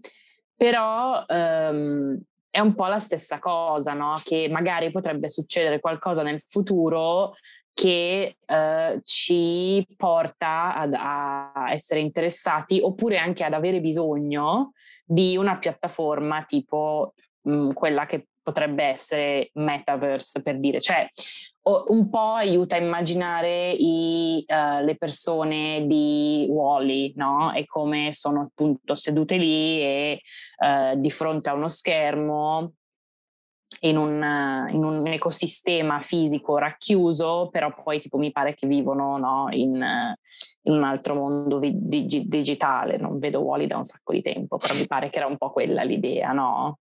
Però um, è un po' la stessa cosa, no? Che magari potrebbe succedere qualcosa nel futuro che eh, ci porta ad, a essere interessati oppure anche ad avere bisogno di una piattaforma tipo mh, mm, quella che potrebbe essere metaverse per dire, cioè un po' aiuta a immaginare i, uh, le persone di Wally, no? E come sono appunto sedute lì e uh, di fronte a uno schermo in un, in un, ecosistema fisico racchiuso, però poi tipo mi pare che vivono no? in, in, un altro mondo vi, dig, digitale. Non vedo Wally da un sacco di tempo, però mi pare che era un po' quella l'idea, no?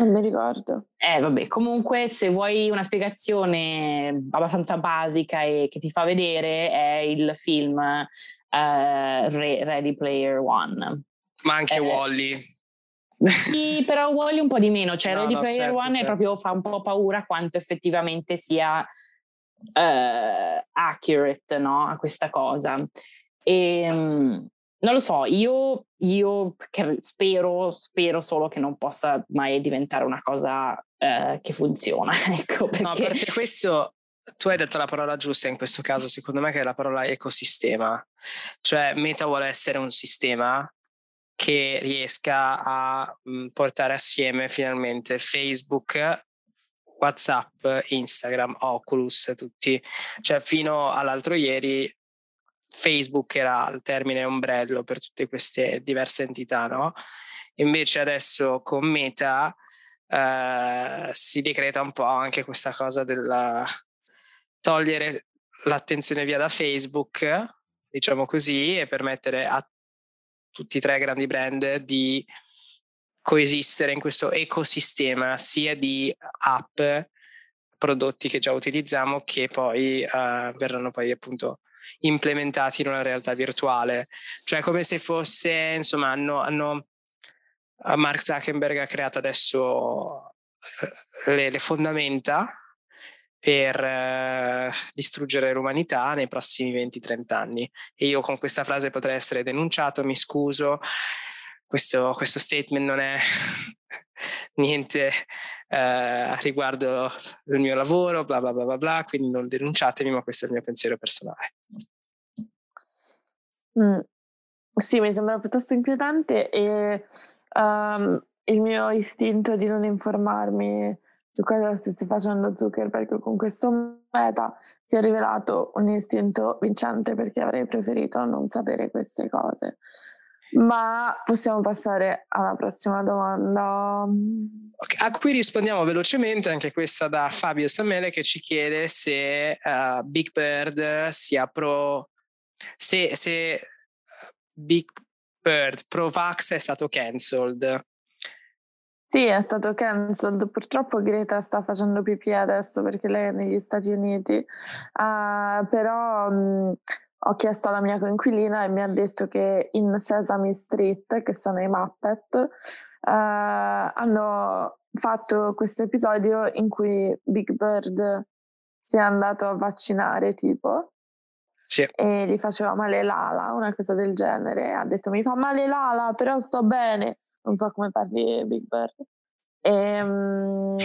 Non mi ricordo. Eh, vabbè, comunque se vuoi una spiegazione abbastanza basica e che ti fa vedere è il film uh, Ready Player One. Ma anche eh, Wally. Sì, però Wally un po' di meno, cioè no, Ready no, Player certo, One certo. proprio fa un po' paura quanto effettivamente sia uh, accurate no? a questa cosa. E, um, non lo so, io, io spero, spero solo che non possa mai diventare una cosa eh, che funziona. ecco, perché... No, perché questo, tu hai detto la parola giusta in questo caso, secondo me, che è la parola ecosistema. Cioè, Meta vuole essere un sistema che riesca a mm, portare assieme finalmente Facebook, WhatsApp, Instagram, Oculus, tutti. Cioè, fino all'altro ieri Facebook era il termine ombrello per tutte queste diverse entità, no? Invece adesso con Meta eh, si decreta un po' anche questa cosa del togliere l'attenzione via da Facebook, diciamo così, e permettere a tutti i tre grandi brand di coesistere in questo ecosistema sia di app, prodotti che già utilizziamo, che poi eh, verranno poi appunto implementati in una realtà virtuale. Cioè come se fosse, insomma, hanno, hanno Mark Zuckerberg ha creato adesso eh, le, le fondamenta per eh, distruggere l'umanità nei prossimi 20-30 anni. E io con questa frase potrei essere denunciato, mi scuso, questo, questo statement non è niente eh, riguardo il mio lavoro, bla bla bla bla bla, quindi non denunciatemi, ma questo è il mio pensiero personale. Mm. Sì, mi sembra piuttosto inquietante e um, il mio istinto di non informarmi su cosa stesse facendo Zuckerberg con questo meta si è rivelato un istinto vincente perché avrei preferito non sapere queste cose. Ma possiamo passare alla prossima domanda. A cui rispondiamo velocemente, anche questa da Fabio Samele che ci chiede se uh, Big Bird sia pro, se, se Big Bird Pro Vax è stato cancelled. Sì, è stato cancelled. Purtroppo Greta sta facendo pipì adesso perché lei è negli Stati Uniti. Uh, però mh, ho chiesto alla mia coinquilina e mi ha detto che in Sesame Street, che sono i Muppet, uh, hanno fatto questo episodio in cui Big Bird si è andato a vaccinare, tipo. Sì. E gli faceva male l'ala, una cosa del genere. Ha detto mi fa male l'ala, però sto bene non so come parli Big Bird. Ehm,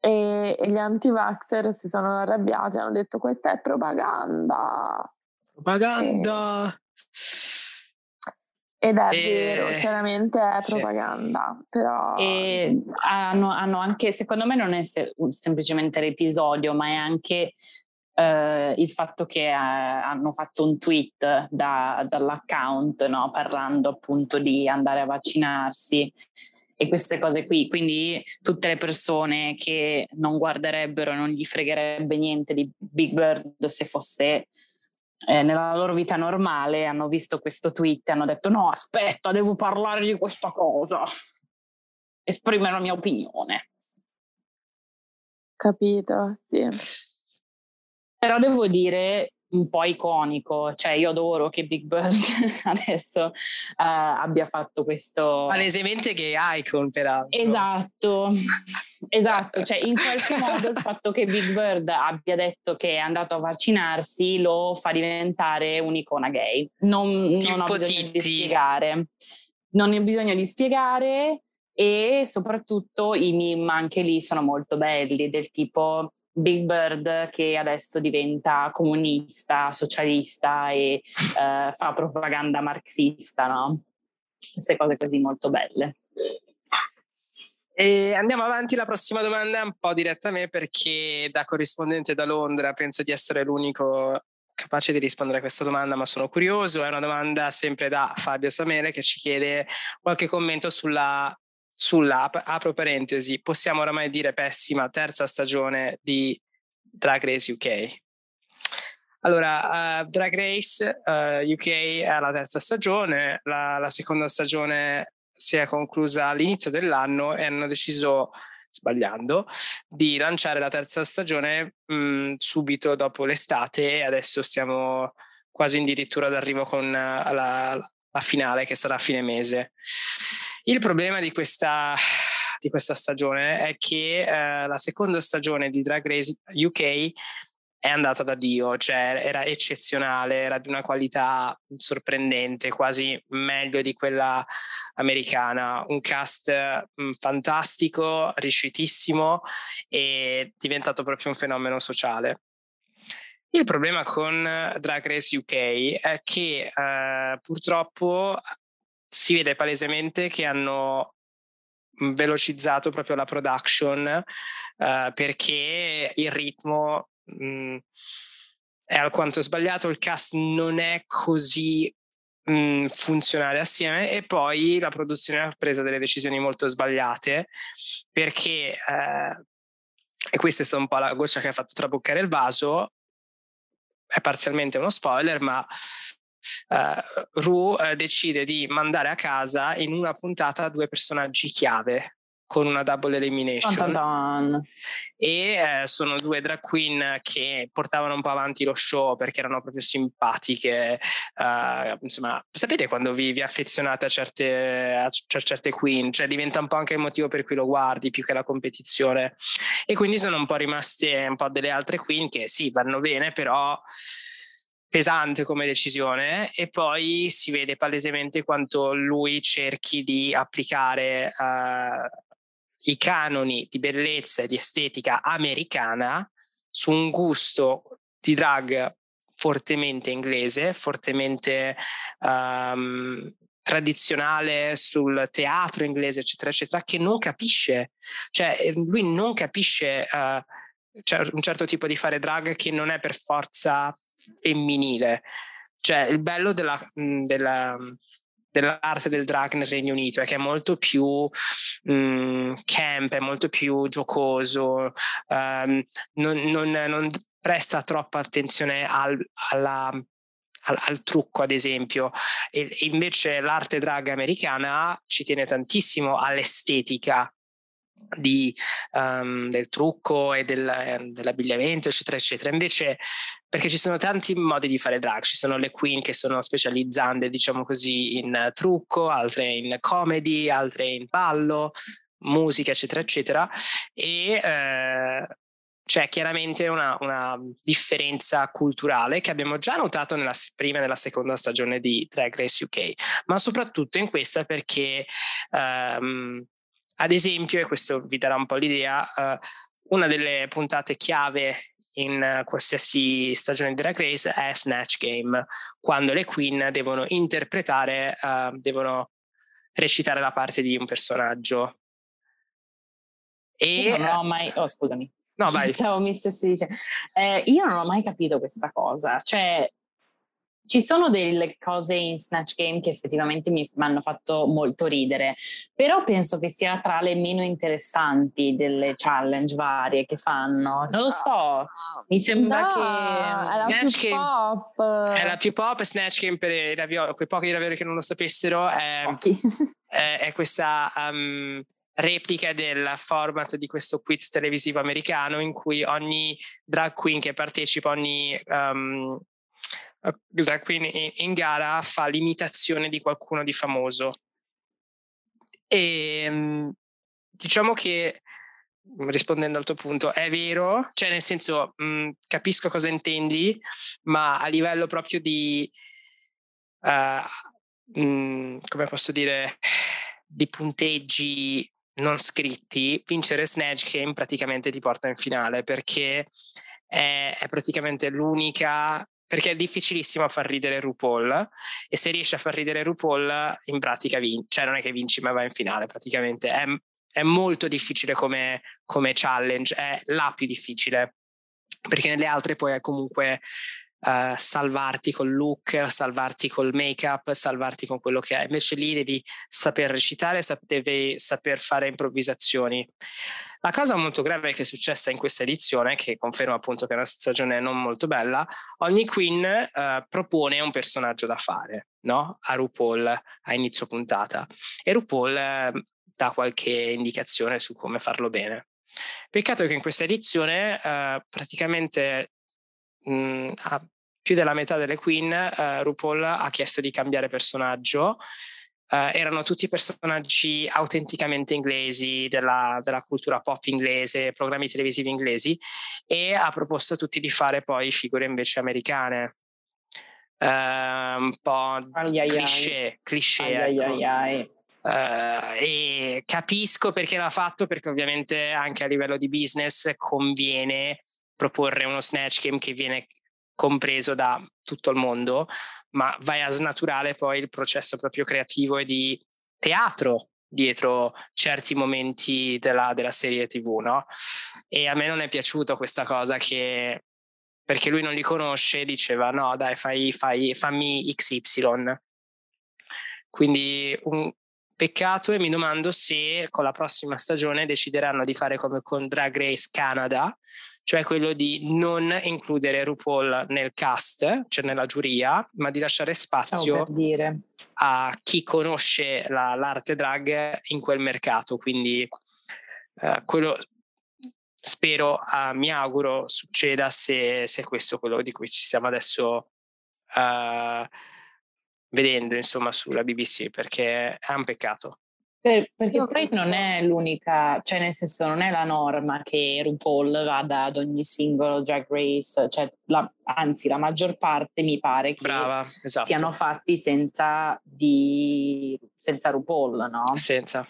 e, e, gli anti-vaxxer si sono arrabbiati, hanno detto questa è propaganda. Propaganda! E, ed è e... vero, chiaramente è sì. propaganda, però... E hanno, hanno, anche, secondo me non è se- semplicemente l'episodio, ma è anche eh, il fatto che eh, hanno fatto un tweet da, dall'account no? parlando appunto di andare a vaccinarsi e queste cose qui. Quindi tutte le persone che non guarderebbero, non gli fregherebbe niente di Big Bird se fosse eh, nella loro vita normale, hanno visto questo tweet e hanno detto no, aspetta, devo parlare di questa cosa, esprimere la mia opinione. Capito, sì. Però devo dire un po' iconico, cioè io adoro che Big Bird adesso uh, abbia fatto questo... Palesemente gay icon peraltro. Esatto, esatto, cioè in qualche modo il fatto che Big Bird abbia detto che è andato a vaccinarsi lo fa diventare un'icona gay. Non, non ho bisogno titti. di spiegare. Non ho bisogno di spiegare e soprattutto i meme anche lì sono molto belli, del tipo Big Bird che adesso diventa comunista, socialista e uh, fa propaganda marxista, no? Queste cose così molto belle. E andiamo avanti, la prossima domanda è un po' diretta a me perché da corrispondente da Londra penso di essere l'unico capace di rispondere a questa domanda, ma sono curioso. È una domanda sempre da Fabio Samere che ci chiede qualche commento sulla sulla, apro parentesi, possiamo oramai dire pessima terza stagione di Drag Race UK. Allora, uh, Drag Race uh, UK è la terza stagione, la, la, seconda stagione si è conclusa all'inizio dell'anno e hanno deciso, sbagliando, di lanciare la terza stagione mh, subito dopo l'estate e adesso stiamo quasi addirittura d'arrivo con uh, la, la finale che sarà a fine mese. Il problema di questa, di questa stagione è che eh, la seconda stagione di Drag Race UK è andata da Dio, cioè era eccezionale, era di una qualità sorprendente, quasi meglio di quella americana, un cast mh, mm, fantastico, riuscitissimo e diventato proprio un fenomeno sociale. Il problema con Drag Race UK è che eh, purtroppo si vede palesemente che hanno velocizzato proprio la production uh, perché il ritmo mh, è alquanto sbagliato, il cast non è così mh, funzionale assieme e poi la produzione ha preso delle decisioni molto sbagliate perché uh, e questa è stata un po' la goccia che ha fatto traboccare il vaso è parzialmente uno spoiler ma uh, Ru uh, decide di mandare a casa in una puntata due personaggi chiave con una double elimination. E eh, sono due drag queen che portavano un po' avanti lo show perché erano proprio simpatiche. Uh, insomma, sapete quando vi, vi affezionate a certe, a certe queen, cioè diventa un po' anche il motivo per cui lo guardi più che la competizione. E quindi sono un po' rimaste un po' delle altre queen che sì, vanno bene, però pesante come decisione e poi si vede palesemente quanto lui cerchi di applicare uh, i canoni di bellezza e di estetica americana su un gusto di drag fortemente inglese, fortemente um, tradizionale sul teatro inglese, eccetera, eccetera, che non capisce, cioè lui non capisce uh, un certo tipo di fare drag che non è per forza femminile. Cioè, il bello della, della dell'arte del drag nel Regno Unito è che è molto più mh, camp, è molto più giocoso, um, non, non, non, presta troppa attenzione al, alla, al, al, trucco, ad esempio. E, invece l'arte drag americana ci tiene tantissimo all'estetica di, um, del trucco e del, eh, dell'abbigliamento, eccetera, eccetera. Invece, perché ci sono tanti modi di fare drag, ci sono le queen che sono specializzate, diciamo così, in trucco, altre in comedy, altre in ballo, musica, eccetera, eccetera. E eh, c'è chiaramente una, una, differenza culturale che abbiamo già notato nella prima e nella seconda stagione di Drag Race UK, ma soprattutto in questa perché um, ad esempio, e questo vi darà un po' l'idea, uh, una delle puntate chiave in qualsiasi stagione di Drag Race è Snatch Game, quando le queen devono interpretare, uh, devono recitare la parte di un personaggio. E, io non ho mai... Oh, scusami. No, vai. Pensavo mi stessi dicendo. Eh, io non ho mai capito questa cosa. Cioè, ci sono delle cose in Snatch Game che effettivamente mi hanno fatto molto ridere, però penso che sia tra le meno interessanti delle challenge varie che fanno. Non lo so, mi sembra no, che è la Snatch più Game pop. è la più pop. Snatch Game per i ravioli, quei pochi ravioli che non lo sapessero, è, è, è questa. Um, replica del format di questo quiz televisivo americano in cui ogni drag queen che partecipa, ogni um, drag queen in, in gara fa l'imitazione di qualcuno di famoso. E ehm, diciamo che rispondendo al tuo punto, è vero, cioè nel senso mh, capisco cosa intendi, ma a livello proprio di, uh, mh, come posso dire, di punteggi non scritti, vincere Snatch Game praticamente ti porta in finale perché è, è praticamente l'unica perché è difficilissimo far ridere RuPaul e se riesci a far ridere RuPaul in pratica vinci, cioè non è che vinci ma vai in finale praticamente, è, è molto difficile come, come challenge, è la più difficile perché nelle altre poi è comunque uh, salvarti col look, salvarti col make-up, salvarti con quello che hai. Invece lì devi saper recitare, devi saper fare improvvisazioni. La cosa molto grave che è successa in questa edizione, che conferma appunto che è una stagione non molto bella, ogni queen uh, propone un personaggio da fare no? a RuPaul a inizio puntata e RuPaul uh, dà qualche indicazione su come farlo bene. Peccato che in questa edizione uh, praticamente mh, a più della metà delle queen RuPaul ha chiesto di cambiare personaggio Uh, erano tutti personaggi autenticamente inglesi della, della, cultura pop inglese, programmi televisivi inglesi e ha proposto a tutti di fare poi figure invece americane. Uh, un po' cliché, cliché ecco. Uh, e capisco perché l'ha fatto perché ovviamente anche a livello di business conviene proporre uno snatch game che viene compreso da tutto il mondo, ma vai a snaturare poi il processo proprio creativo e di teatro dietro certi momenti della, della serie tv, no? E a me non è piaciuta questa cosa che perché lui non li conosce, diceva no dai fai, fai, fammi XY. Quindi un peccato e mi domando se con la prossima stagione decideranno di fare come con Drag Race Canada, cioè quello di non includere RuPaul nel cast, cioè nella giuria, ma di lasciare spazio oh, a chi conosce la, l'arte drag in quel mercato. Quindi uh, quello spero, uh, mi auguro succeda se, se questo è quello di cui ci stiamo adesso uh, vedendo insomma sulla BBC perché è un peccato. Per, perché Io poi non è l'unica, cioè nel senso non è la norma che RuPaul vada ad ogni singolo drag race, cioè la, anzi la maggior parte mi pare che Brava, esatto. siano fatti senza, di, senza RuPaul, no? Senza.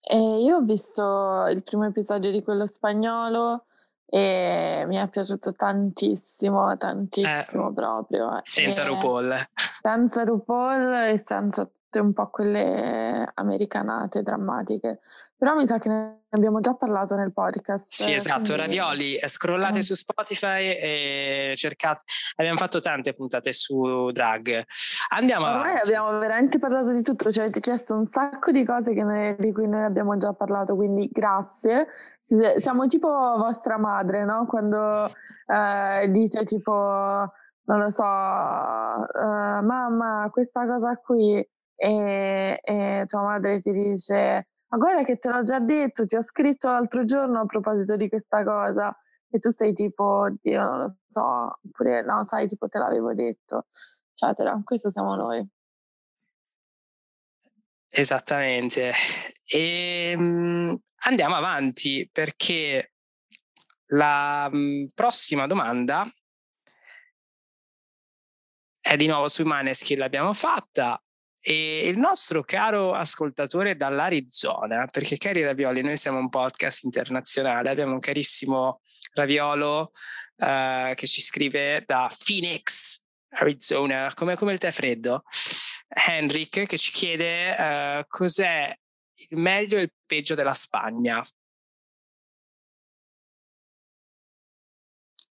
E io ho visto il primo episodio di quello spagnolo e mi è piaciuto tantissimo, tantissimo eh, proprio. Senza e RuPaul. Senza RuPaul e senza tutte un po' quelle americanate, drammatiche. Però mi sa che ne abbiamo già parlato nel podcast. Sì, esatto, quindi... Ravioli, scrollate mm. su Spotify e cercate. Abbiamo fatto tante puntate su drag. Andiamo Ormai avanti. abbiamo veramente parlato di tutto, ci avete chiesto un sacco di cose noi, di cui noi abbiamo già parlato, quindi grazie. Siamo tipo vostra madre, no? Quando eh, dice tipo non lo so, uh, mamma, questa cosa qui e, e tua madre ti dice ma guarda che te l'ho già detto, ti ho scritto l'altro giorno a proposito di questa cosa e tu sei tipo, Dio non lo so, oppure no, sai, tipo te l'avevo detto, eccetera. Questo siamo noi. Esattamente. E, um, andiamo avanti perché la um, prossima domanda è di nuovo sui Maneskin, l'abbiamo fatta. E il nostro caro ascoltatore dall'Arizona, perché cari Ravioli, noi siamo un podcast internazionale, abbiamo un carissimo Raviolo uh, che ci scrive da Phoenix, Arizona, come, come il tè freddo. Henrik che ci chiede uh, cos'è il meglio e il peggio della Spagna.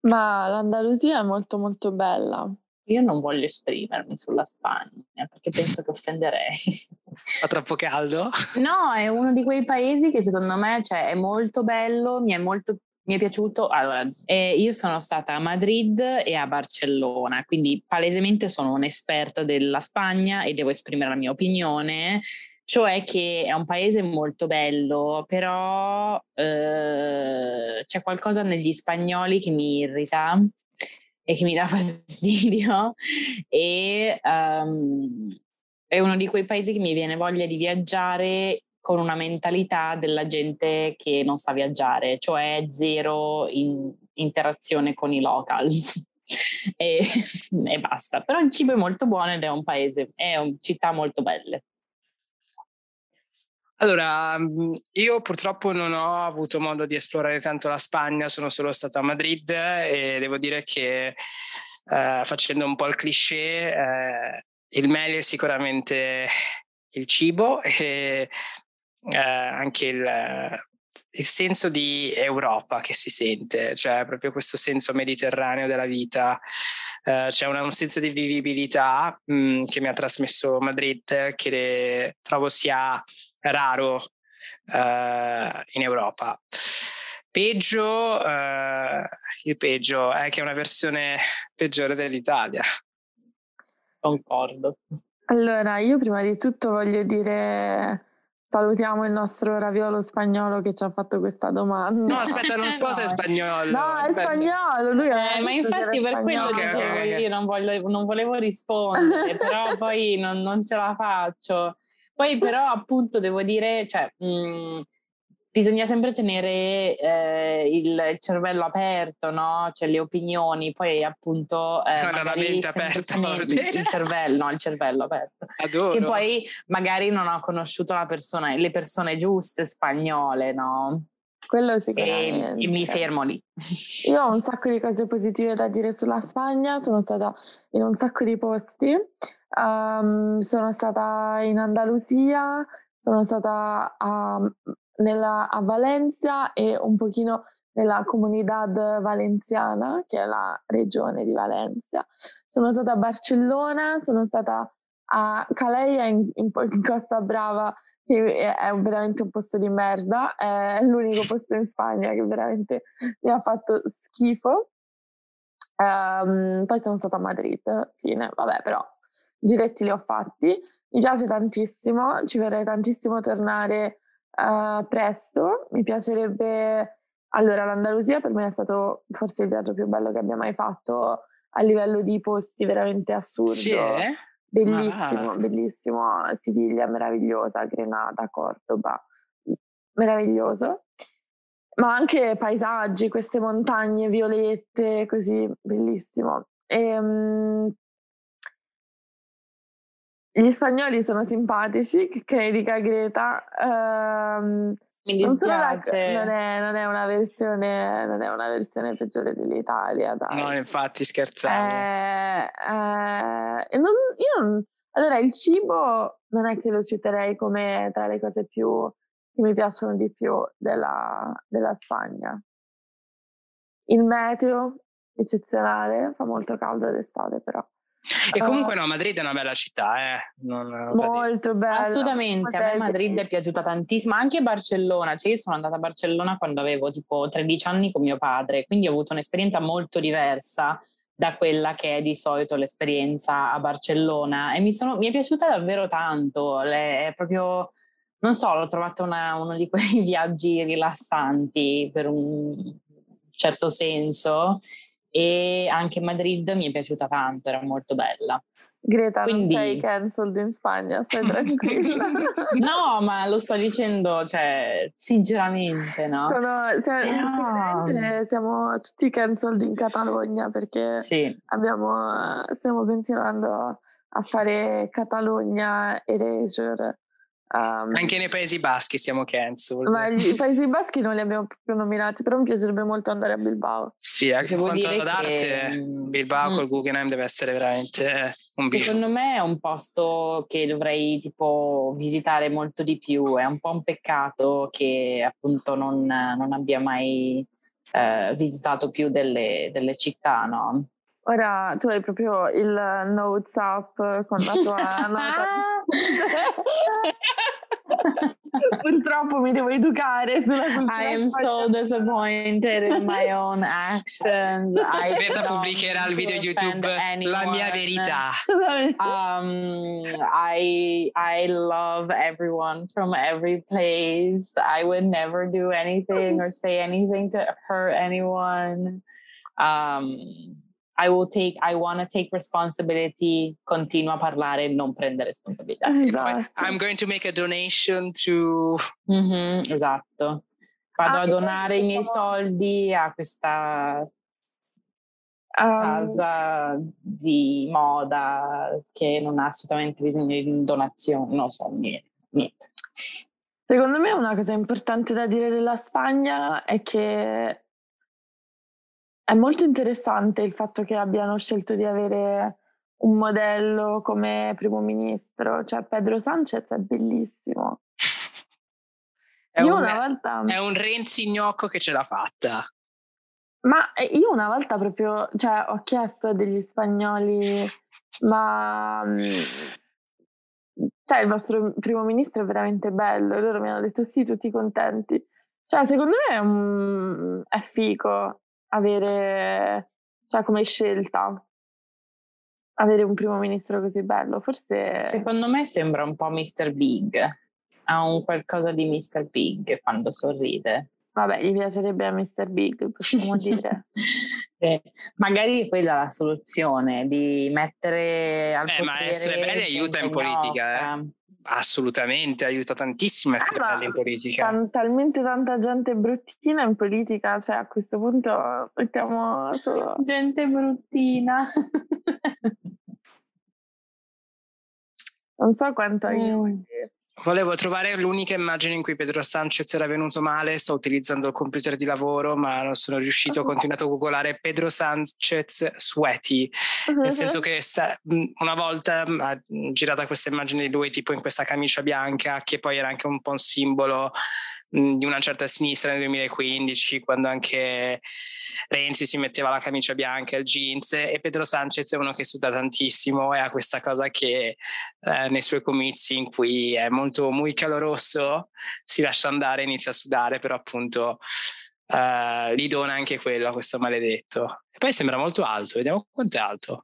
Ma l'Andalusia è molto molto bella. Io non voglio esprimermi sulla Spagna perché penso che offenderei. Fa troppo caldo? No, è uno di quei paesi che secondo me cioè, è molto bello, mi è molto mi è piaciuto. Allora, eh, io sono stata a Madrid e a Barcellona, quindi palesemente sono un'esperta della Spagna e devo esprimere la mia opinione, cioè che è un paese molto bello, però eh, c'è qualcosa negli spagnoli che mi irrita e che mi dà fastidio e um, è uno di quei paesi che mi viene voglia di viaggiare con una mentalità della gente che non sa viaggiare, cioè zero in interazione con i locals. e, e, basta. Però il cibo è molto buono ed è un paese, è una città molto belle. Allora, mhmm, io purtroppo non ho avuto modo di esplorare tanto la Spagna, sono solo stato a Madrid e devo dire che eh, facendo un po' il cliché, eh, il meglio è sicuramente il cibo e eh, anche il, il, senso di Europa che si sente, cioè proprio questo senso mediterraneo della vita. Uh, c'è una, un senso di vivibilità mh, mhmm, che mi ha trasmesso Madrid che trovo sia raro uh, in Europa. Peggio, uh, il peggio è che è una versione peggiore dell'Italia. Concordo. Allora, io prima di tutto voglio dire salutiamo il nostro raviolo spagnolo che ci ha fatto questa domanda. No, aspetta, non so no. se è spagnolo. No, è spagnolo, lui è eh, Ma infatti per quello okay, dicevo okay, io non, voglio, non, volevo rispondere, però poi non, non ce la faccio. Poi però appunto devo dire, cioè, mh, mm, bisogna sempre tenere eh, il cervello aperto, no? Cioè le opinioni, poi appunto eh, no, la mente aperta, il, il, cervello, no, il cervello aperto. Adoro. Che poi magari non ho conosciuto persona, le persone giuste spagnole, no? Quello sicuramente. E, e mi fermo lì. Io ho un sacco di cose positive da dire sulla Spagna, sono stata in un sacco di posti Um, sono stata in Andalusia, sono stata a, nella, a Valencia e un pochino nella Comunidad Valenciana, che è la regione di Valencia. Sono stata a Barcellona, sono stata a Calais in, in, in Costa Brava, che è veramente un posto di merda, è l'unico posto in Spagna che veramente mi ha fatto schifo. Um, poi sono stata a Madrid, fine, vabbè, però giretti li ho fatti, mi piace tantissimo, ci vorrei tantissimo tornare uh, presto. Mi piacerebbe... Allora, l'Andalusia per me è stato forse il viaggio più bello che abbia mai fatto a livello di posti veramente assurdo. Sì, eh? Bellissimo, Ma... bellissimo. Siviglia meravigliosa, Grenada, Cordoba, meraviglioso. Ma anche paesaggi, queste montagne violette, così, bellissimo. E, um, gli spagnoli sono simpatici, che dica Greta. Um, Mi dispiace. Non, è, non, è una versione, non è una versione peggiore dell'Italia. Dai. No, infatti scherzando. Eh, eh, non, io non, allora, il cibo non è che lo citerei come tra le cose più che mi piacciono di più della, della Spagna. Il meteo eccezionale, fa molto caldo d'estate però. E comunque no, Madrid è una bella città, eh. Non, molto bella. Assolutamente, a me Madrid è piaciuta tantissimo, anche Barcellona, cioè io sono andata a Barcellona quando avevo tipo 13 anni con mio padre, quindi ho avuto un'esperienza molto diversa da quella che è di solito l'esperienza a Barcellona. E mi, sono, mi è piaciuta davvero tanto, Le, è proprio, non so, l'ho trovata una, uno di quei viaggi rilassanti per un certo senso e anche Madrid mi è piaciuta tanto, era molto bella. Greta, Quindi... non sei cancelled in Spagna, stai tranquilla. no, ma lo sto dicendo, cioè, sinceramente, no? Sono, siamo, no. siamo tutti cancelled in Catalogna perché sì. abbiamo, stiamo continuando a fare Catalogna Erasure Um, Anche nei Paesi Baschi siamo cancel. Ma i Paesi Baschi non li abbiamo proprio nominati, però mi piacerebbe molto andare a Bilbao. Sì, anche Devo quanto ad arte, che... Bilbao mm. col Guggenheim deve essere veramente un bicho. Secondo me è un posto che dovrei tipo visitare molto di più, è un po' un peccato che appunto non, non abbia mai eh, visitato più delle, delle città, no? Ora tu hai proprio il notes up con la tua nota. Purtroppo mi devo educare sulla cultura. I am so disappointed in my own actions. I Greta pubblicherà il video YouTube La mia verità. Um, I I love everyone from every place. I would never do anything or say anything to hurt anyone. Um, I will take, I want to take responsibility, continua a parlare e non prende responsabilità. Esatto. I'm going to make a donation to... Mm-hmm, esatto. Vado ah, a donare i miei soldi a questa um, casa di moda che non ha assolutamente bisogno di donazioni, non so, niente. niente. Secondo me una cosa importante da dire della Spagna è che è molto interessante il fatto che abbiano scelto di avere un modello come primo ministro, cioè Pedro Sanchez è bellissimo. È io un, una volta... È un Renzi gnocco che ce l'ha fatta. Ma eh, io una volta proprio, cioè ho chiesto a degli spagnoli, ma mm, cioè il vostro primo ministro è veramente bello e loro mi hanno detto sì, tutti contenti. Cioè secondo me è, un, è fico avere, cioè come scelta, avere un primo ministro così bello. Forse... Secondo me sembra un po' Mr. Big, ha un qualcosa di Mr. Big quando sorride. Vabbè, gli piacerebbe a Mr. Big, possiamo dire. eh, magari quella è la soluzione, di mettere al eh, ma essere belli aiuta in politica, eh. Assolutamente, aiuta tantissimo a essere eh, belli in politica. T- talmente tanta gente bruttina in politica, cioè a questo punto mettiamo solo... Gente bruttina. non so quanto aiuti. Mm. Volevo trovare l'unica immagine in cui Pedro Sanchez era venuto male, sto utilizzando il computer di lavoro ma non sono riuscito, ho continuato a googolare Pedro Sanchez sweaty, nel senso che sta, una volta ha girato questa immagine di lui tipo in questa camicia bianca che poi era anche un po' un simbolo di una certa sinistra nel 2015, quando anche Renzi si metteva la camicia bianca e il jeans, e Pedro Sanchez è uno che suda tantissimo e ha questa cosa che eh, nei suoi comizi in cui è molto muy caloroso, si lascia andare e inizia a sudare, però appunto eh, gli dona anche quello a questo maledetto. E poi sembra molto alto, vediamo quanto è alto.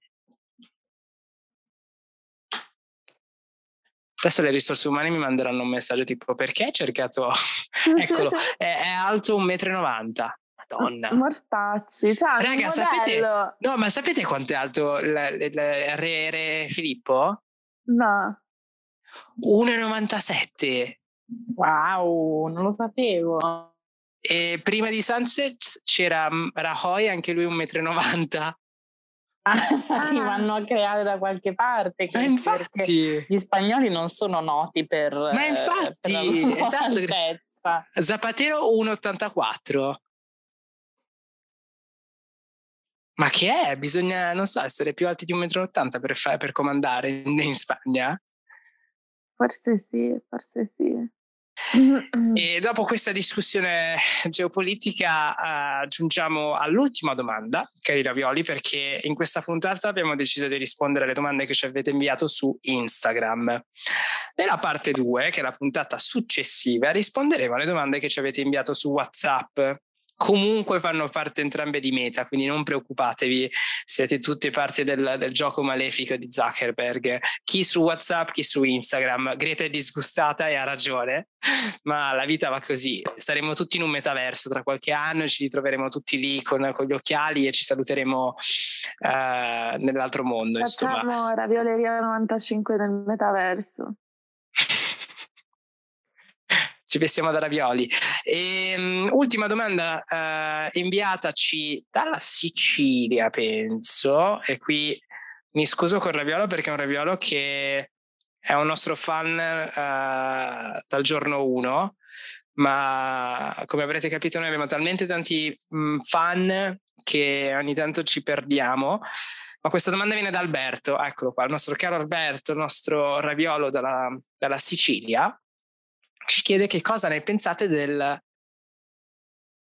Adesso le risorse umane mi manderanno un messaggio tipo perché hai cercato... Eccolo, è, è alto 1,90 m. Madonna. Mortacci. Cioè, Raga, sapete, no, ma sapete quanto è alto il, re, re Filippo? No. 1,97. Wow, non lo sapevo. E prima di Sunset c'era Rajoy, anche lui 1,90 m. Ah, li vanno a creare da qualche parte. Ma infatti, gli spagnoli non sono noti per. Ma infatti, per esatto. Zapatero 1,84. Ma che è? Bisogna, non so, essere più alti di 1,80 m per, fa- per comandare in, in Spagna? Forse sì, forse sì. E dopo questa discussione geopolitica uh, giungiamo all'ultima domanda, cari Ravioli, perché in questa puntata abbiamo deciso di rispondere alle domande che ci avete inviato su Instagram. Nella parte 2, che è la puntata successiva, risponderemo alle domande che ci avete inviato su WhatsApp comunque fanno parte entrambe di Meta, quindi non preoccupatevi, siete tutte parte del, del, gioco malefico di Zuckerberg. Chi su WhatsApp, chi su Instagram. Greta è disgustata e ha ragione, ma la vita va così. Staremo tutti in un metaverso tra qualche anno, ci ritroveremo tutti lì con, con gli occhiali e ci saluteremo uh, nell'altro mondo. Facciamo insomma. Ravioleria 95 nel metaverso ci vestiamo da ravioli. E, um, ultima domanda uh, inviataci dalla Sicilia, penso, e qui mi scuso con Raviolo perché è un Raviolo che è un nostro fan uh, dal giorno 1, ma come avrete capito noi abbiamo talmente tanti mh, fan che ogni tanto ci perdiamo. Ma questa domanda viene da Alberto, eccolo qua, il nostro caro Alberto, il nostro raviolo dalla, dalla Sicilia ci chiede che cosa ne pensate del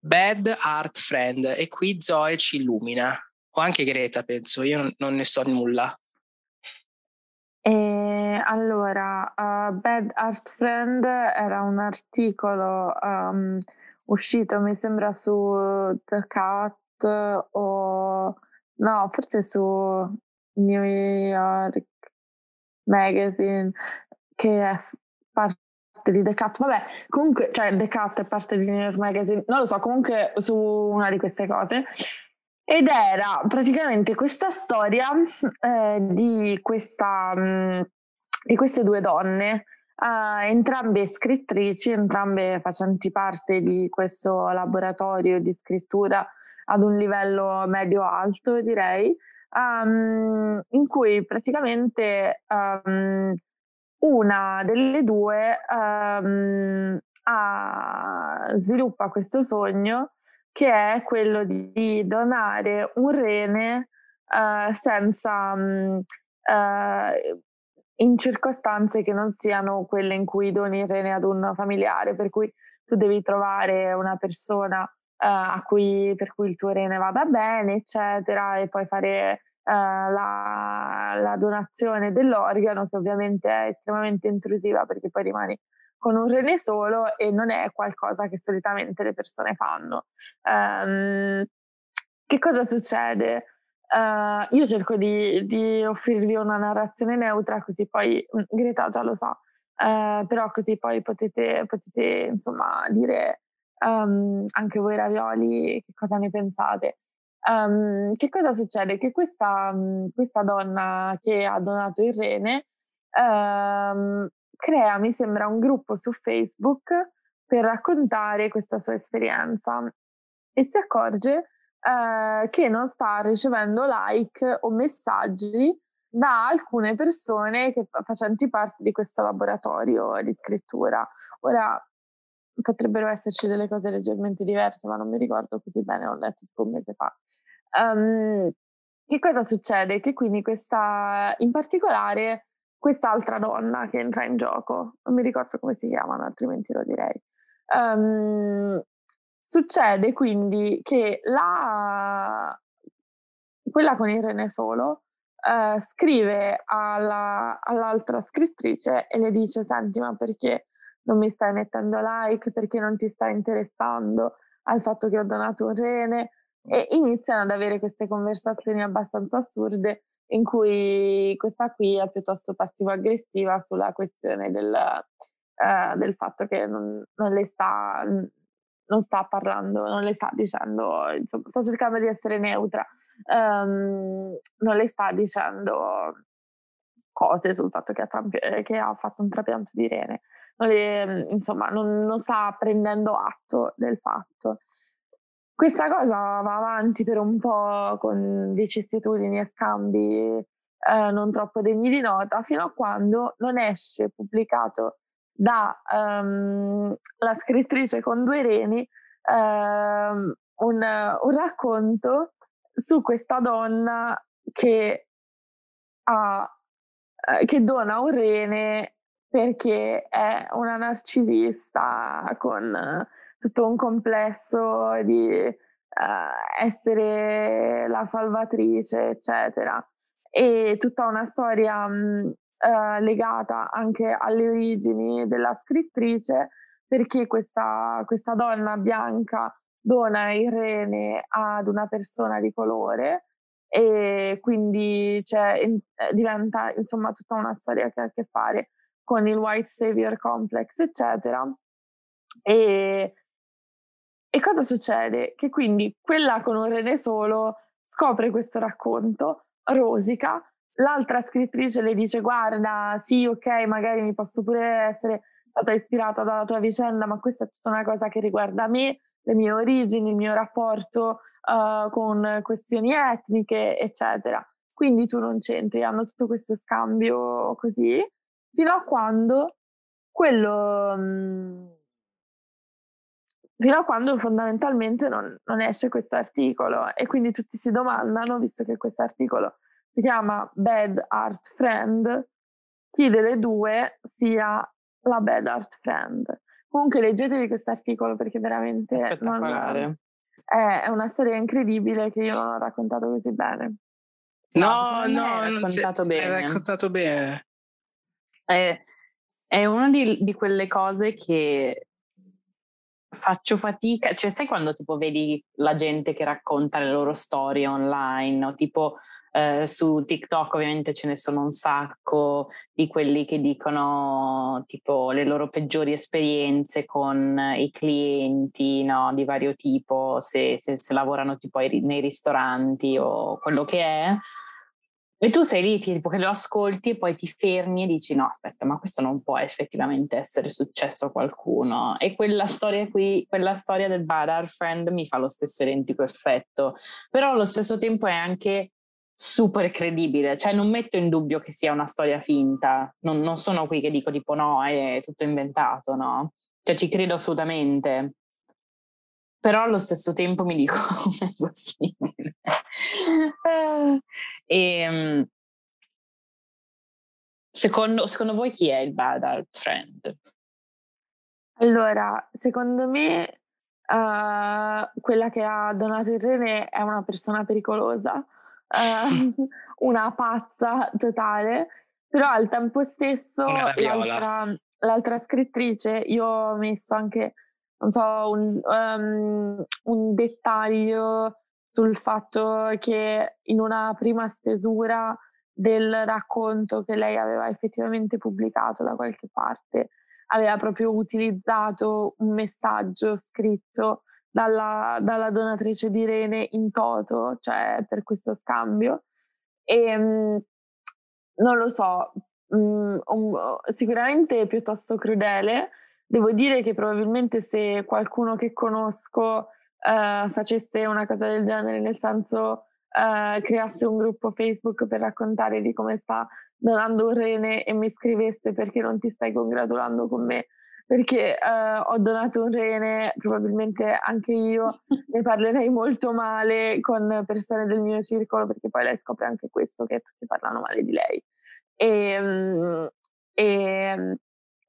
Bad Art Friend e qui Zoe ci illumina, o anche Greta penso, io non, ne so nulla. E allora, uh, Bad Art Friend era un articolo um, uscito, mi sembra, su The Cat o no, forse su New York Magazine, che è parte di The Cut, vabbè, comunque, cioè The Cut è parte di New York Magazine, non lo so, comunque su una di queste cose. Ed era praticamente questa storia eh, di, questa, mh, di queste due donne, eh, entrambe scrittrici, entrambe facenti parte di questo laboratorio di scrittura ad un livello medio-alto, direi, um, in cui praticamente um, una delle due um, ha, sviluppa questo sogno che è quello di donare un rene uh, senza um, uh, in circostanze che non siano quelle in cui doni il rene ad un familiare, per cui tu devi trovare una persona uh, cui, per cui il tuo rene vada bene, eccetera, e poi fare la, la, donazione dell'organo, che ovviamente è estremamente intrusiva perché poi rimani con un rene solo e non è qualcosa che solitamente le persone fanno. Um, che cosa succede? Uh, io cerco di, di, offrirvi una narrazione neutra, così poi mm, Greta già lo sa, uh, però così poi potete, potete insomma dire um, anche voi ravioli che cosa ne pensate. Um, che cosa succede? Che questa, questa, donna che ha donato il rene um, crea, mi sembra, un gruppo su Facebook per raccontare questa sua esperienza e si accorge uh, che non sta ricevendo like o messaggi da alcune persone che facenti parte di questo laboratorio di scrittura. Ora, potrebbero esserci delle cose leggermente diverse, ma non mi ricordo così bene, ho letto tipo un mese fa. Um, che cosa succede? Che quindi questa, in particolare, quest'altra donna che entra in gioco, non mi ricordo come si chiamano, altrimenti lo direi. Um, succede quindi che la, quella con il rene solo uh, scrive alla, all'altra scrittrice e le dice: Senti, ma perché non mi stai mettendo like perché non ti stai interessando al fatto che ho donato un rene. E iniziano ad avere queste conversazioni abbastanza assurde in cui questa qui è piuttosto passivo-aggressiva sulla questione del, eh, del fatto che non, non, le sta, non sta parlando, non le sta dicendo, insomma, sto cercando di essere neutra, um, non le sta dicendo cose sul fatto che ha, che ha fatto un trapianto di rene, non le, insomma, non, non sta prendendo atto del fatto. Questa cosa va avanti per un po' con vicissitudini e scambi eh, non troppo degni di nota, fino a quando non esce pubblicato da um, la scrittrice con due reni um, un, un, racconto su questa donna che, ha, eh, che dona un rene perché è una narcisista con tutto un complesso di uh, essere la salvatrice, eccetera. E tutta una storia mh, uh, legata anche alle origini della scrittrice, perché questa, questa donna bianca dona il rene ad una persona di colore e quindi in, diventa insomma tutta una storia che ha a che fare con il white savior complex eccetera e e cosa succede? Che quindi quella con un rene solo scopre questo racconto, rosica, l'altra scrittrice le dice guarda, sì, ok, magari mi posso pure essere stata ispirata dalla tua vicenda, ma questa è tutta una cosa che riguarda me, le mie origini, il mio rapporto uh, con questioni etniche, eccetera. Quindi tu non c'entri, hanno tutto questo scambio così, fino a quando quello... Mh, fino a quando fondamentalmente non, non esce questo articolo e quindi tutti si domandano, visto che questo articolo si chiama Bad Art Friend, chi delle due sia la Bad Art Friend. Comunque leggetevi questo articolo perché veramente non, è, è una storia incredibile che io non ho raccontato così bene. No, no, no raccontato bene. È raccontato bene. È, è una di, di quelle cose che faccio fatica, cioè sai quando tipo vedi la gente che racconta le loro storie online o tipo eh, su TikTok ovviamente ce ne sono un sacco di quelli che dicono tipo le loro peggiori esperienze con i clienti no, di vario tipo, se, se, se lavorano tipo ai, nei ristoranti o quello che è e tu sei lì, tipo che lo ascolti e poi ti fermi e dici no, aspetta, ma questo non può effettivamente essere successo a qualcuno. E quella storia qui, quella storia del Bad Art Friend mi fa lo stesso identico effetto, però allo stesso tempo è anche super credibile, cioè non metto in dubbio che sia una storia finta, non, non sono qui che dico tipo no, è tutto inventato, no? Cioè ci credo assolutamente però allo stesso tempo mi dico come è possibile. e, ehm, secondo, secondo voi chi è il bad art friend? Allora, secondo me uh, quella che ha donato il rene è una persona pericolosa, uh, una pazza totale, però al tempo stesso l'altra, l'altra, scrittrice, io ho messo anche non so, un, um, un dettaglio sul fatto che in una prima stesura del racconto che lei aveva effettivamente pubblicato da qualche parte, aveva proprio utilizzato un messaggio scritto dalla, dalla donatrice di Rene in toto, cioè per questo scambio. E um, non lo so, um, um, sicuramente piuttosto crudele, Devo dire che probabilmente se qualcuno che conosco uh, facesse una cosa del genere, nel senso uh, creasse un gruppo Facebook per raccontare di come sta donando un rene e mi scrivesse perché non ti stai congratulando con me perché uh, ho donato un rene, probabilmente anche io ne parlerei molto male con persone del mio circolo perché poi lei scopre anche questo, che tutti parlano male di lei. E, um, e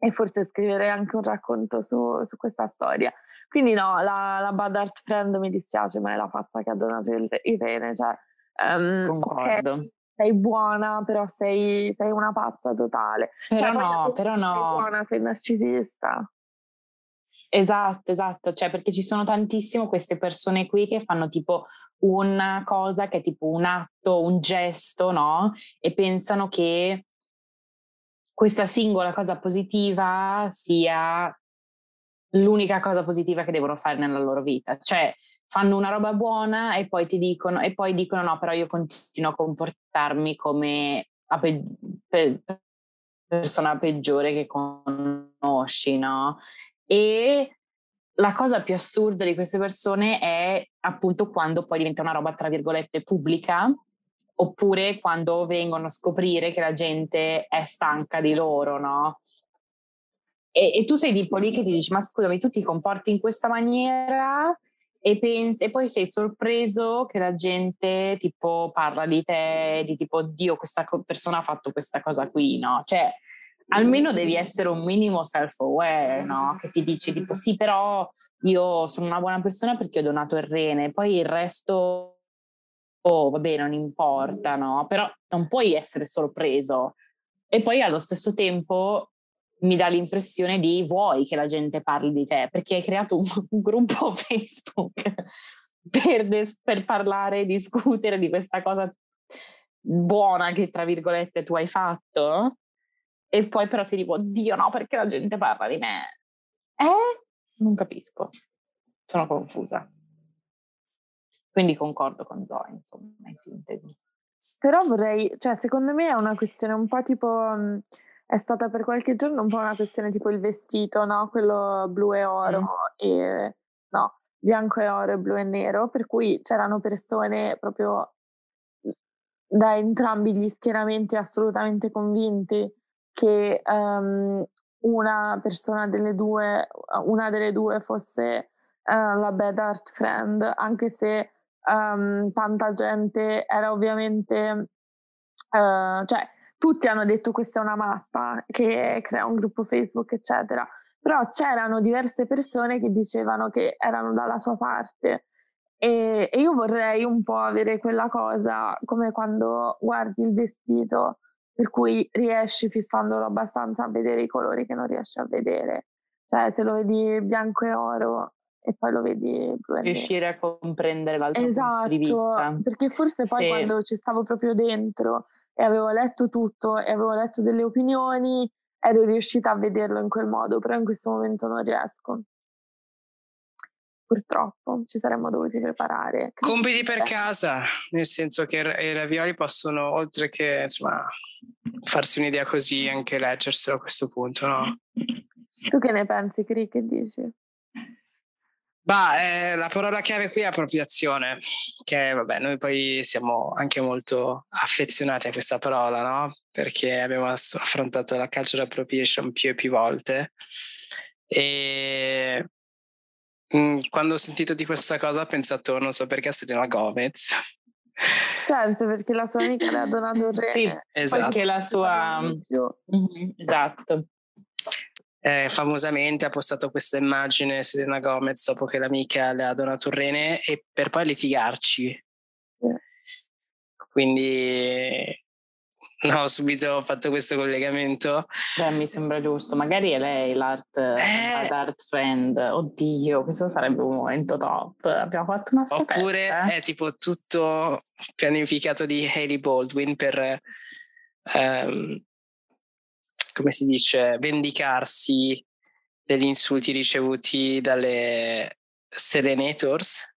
e forse scriverei anche un racconto su, su questa storia. Quindi no, la, la, Bad Art Friend mi dispiace, ma è la pazza che ha donato il, il rene. Cioè, um, Concordo. Okay, sei buona, però sei, sei, una pazza totale. Però cioè, no, però no. Sei buona, sei narcisista. Esatto, esatto, cioè perché ci sono tantissimo queste persone qui che fanno tipo una cosa che è tipo un atto, un gesto, no? E pensano che questa singola cosa positiva sia l'unica cosa positiva che devono fare nella loro vita. Cioè, fanno una roba buona e poi ti dicono, e poi dicono no, però io continuo a comportarmi come la pe- pe- persona peggiore che conosci, no? E la cosa più assurda di queste persone è appunto quando poi diventa una roba, tra virgolette, pubblica, oppure quando vengono a scoprire che la gente è stanca di loro, no? E, e tu sei tipo lì che ti dici, ma scusami, tu ti comporti in questa maniera e, pensi, e poi sei sorpreso che la gente tipo parla di te, di tipo, Dio, questa persona ha fatto questa cosa qui, no? Cioè, almeno devi essere un minimo self-aware, no? Che ti dici tipo, sì, però io sono una buona persona perché ho donato il rene, poi il resto, oh, vabbè, non importa, no? Però non puoi essere sorpreso. E poi allo stesso tempo mi dà l'impressione di vuoi che la gente parli di te, perché hai creato un, un gruppo Facebook per, des, per parlare, discutere di questa cosa buona che tra virgolette tu hai fatto e poi però si tipo, Dio no, perché la gente parla di me? Eh? Non capisco. Sono confusa. Quindi concordo con Zoe, insomma, in sintesi. Però vorrei, cioè secondo me è una questione un po' tipo, mm, è stata per qualche giorno un po' una questione tipo il vestito, no? Quello blu e oro mm. e no, bianco e oro e blu e nero, per cui c'erano persone proprio da entrambi gli schieramenti assolutamente convinti che um, una persona delle due, una delle due fosse uh, la bad art friend, anche se um, tanta gente era ovviamente, uh, cioè tutti hanno detto questa è una mappa che crea un gruppo Facebook, eccetera, però c'erano diverse persone che dicevano che erano dalla sua parte. E, e io vorrei un po' avere quella cosa come quando guardi il vestito per cui riesci fissandolo abbastanza a vedere i colori che non riesci a vedere. Cioè, se lo vedi bianco e oro e poi lo vedi e Riuscire a comprendere l'altro esatto, punto di vista. Esatto, perché forse poi sì. quando ci stavo proprio dentro e avevo letto tutto e avevo letto delle opinioni, ero riuscita a vederlo in quel modo, però in questo momento non riesco purtroppo ci saremmo dovuti preparare. Compiti per casa, nel senso che i ravioli possono, oltre che insomma, farsi un'idea così, anche leggerselo a questo punto, no? Tu che ne pensi, Cri? Che dici? Bah, eh, la parola chiave qui è appropriazione, che vabbè, noi poi siamo anche molto affezionati a questa parola, no? Perché abbiamo affrontato la culture appropriation più e più volte. E Mm, quando ho sentito di questa cosa ho pensato, non so perché, a Selena Gomez. Certo, perché la sua amica le ha donato il rene. Sì, esatto. Perché la sua... Mm-hmm, esatto. Eh, famosamente ha postato questa immagine Selena Gomez dopo che l'amica le ha donato il rene e per poi litigarci. Sì. Quindi No, ho subito fatto questo collegamento. Beh, mi sembra giusto. Magari è lei l'art, eh... art friend. Oddio, questo sarebbe un momento top. Abbiamo fatto una scoperta. Oppure è tipo tutto pianificato di Hailey Baldwin per, um, come si dice, vendicarsi degli insulti ricevuti dalle Serenators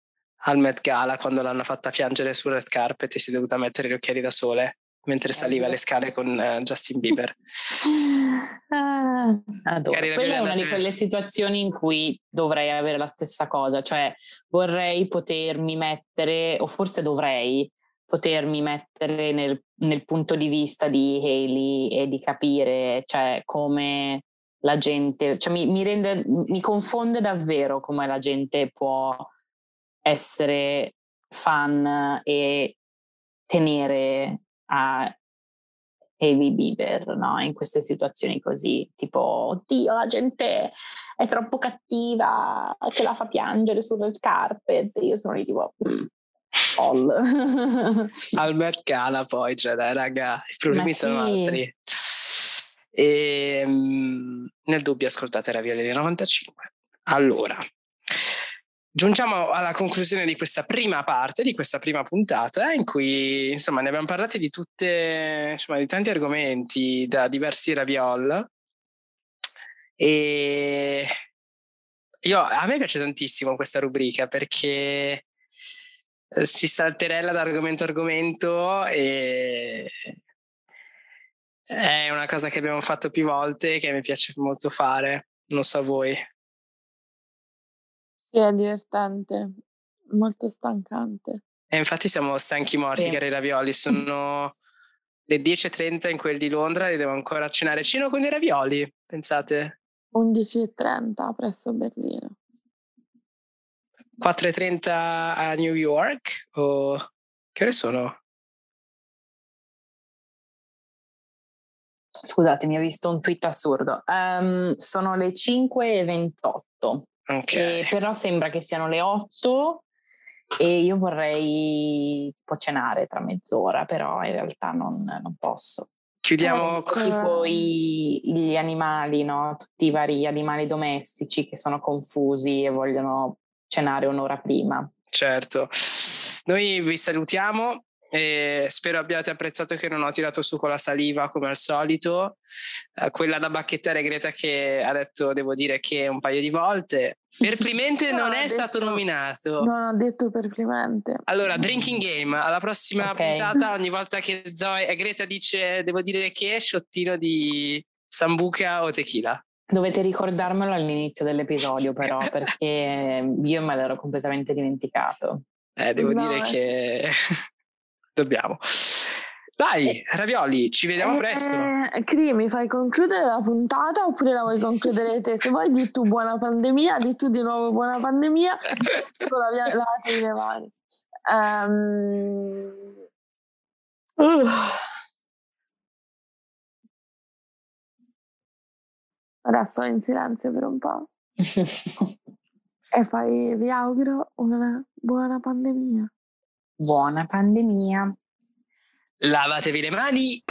al Met Gala quando l'hanno fatta piangere sul red carpet e si è dovuta mettere gli occhiali da sole mentre saliva le scale con uh, Justin Bieber. Ah, adoro. Quella è una di quelle situazioni in cui dovrei avere la stessa cosa, cioè vorrei potermi mettere, o forse dovrei potermi mettere nel, nel punto di vista di Haley e di capire cioè, come la gente, cioè mi, mi, rende, mi confonde davvero come la gente può essere fan e tenere a Heavy Bieber, no? In queste situazioni così, tipo, oddio, la gente è troppo cattiva, che la fa piangere sul carpet. Io sono lì tipo, all. Al Met Gala poi, cioè dai raga, i problemi sì. sono altri. E ehm, nel dubbio ascoltate Ravioli 95. Allora, giungiamo alla conclusione di questa prima parte, di questa prima puntata, in cui insomma ne abbiamo parlato di tutte, insomma, di tanti argomenti, da diversi raviol. E io, a me piace tantissimo questa rubrica perché si salterella da argomento a argomento e è una cosa che abbiamo fatto più volte che mi piace molto fare. Non so voi. Sì, è divertente, molto stancante. E infatti siamo stanchi morti, sì. cari ravioli. Sono le 10.30 in quel di Londra e devo ancora cenare. Cino con i ravioli, pensate? 11.30 presso Berlino. 4.30 a New York? O che ore sono? Scusatemi, ho visto un tweet assurdo. Um, sono le 5.28. Okay. Però sembra che siano le 8 e io vorrei tipo cenare tra mezz'ora, però in realtà non, non posso. Chiudiamo con tipo i, gli animali, no? tutti i vari animali domestici che sono confusi e vogliono cenare un'ora prima. Certo. Noi vi salutiamo e spero abbiate apprezzato che non ho tirato su con la saliva come al solito. Eh, quella da bacchettare Greta che ha detto, devo dire che un paio di volte. Perplimente no, non è detto, stato nominato. Non ho detto perplimente. Allora, drinking game, alla prossima okay. puntata, ogni volta che Zoe, eh, Greta dice, devo dire che, sciottino di sambuca o tequila. Dovete ricordarmelo all'inizio dell'episodio, però, perché io me l'ero completamente dimenticato. Eh, devo no, dire eh. che dobbiamo. Dai, Ravioli, ci vediamo eh, presto. Cri, mi fai concludere la puntata oppure la vuoi concludere te? Se vuoi di tu buona pandemia, di tu di nuovo buona pandemia, con la via, lavate le mani. Um, uh. resto in silenzio per un po'. e poi vi auguro una buona pandemia. Buona pandemia. Lavatevi le mani.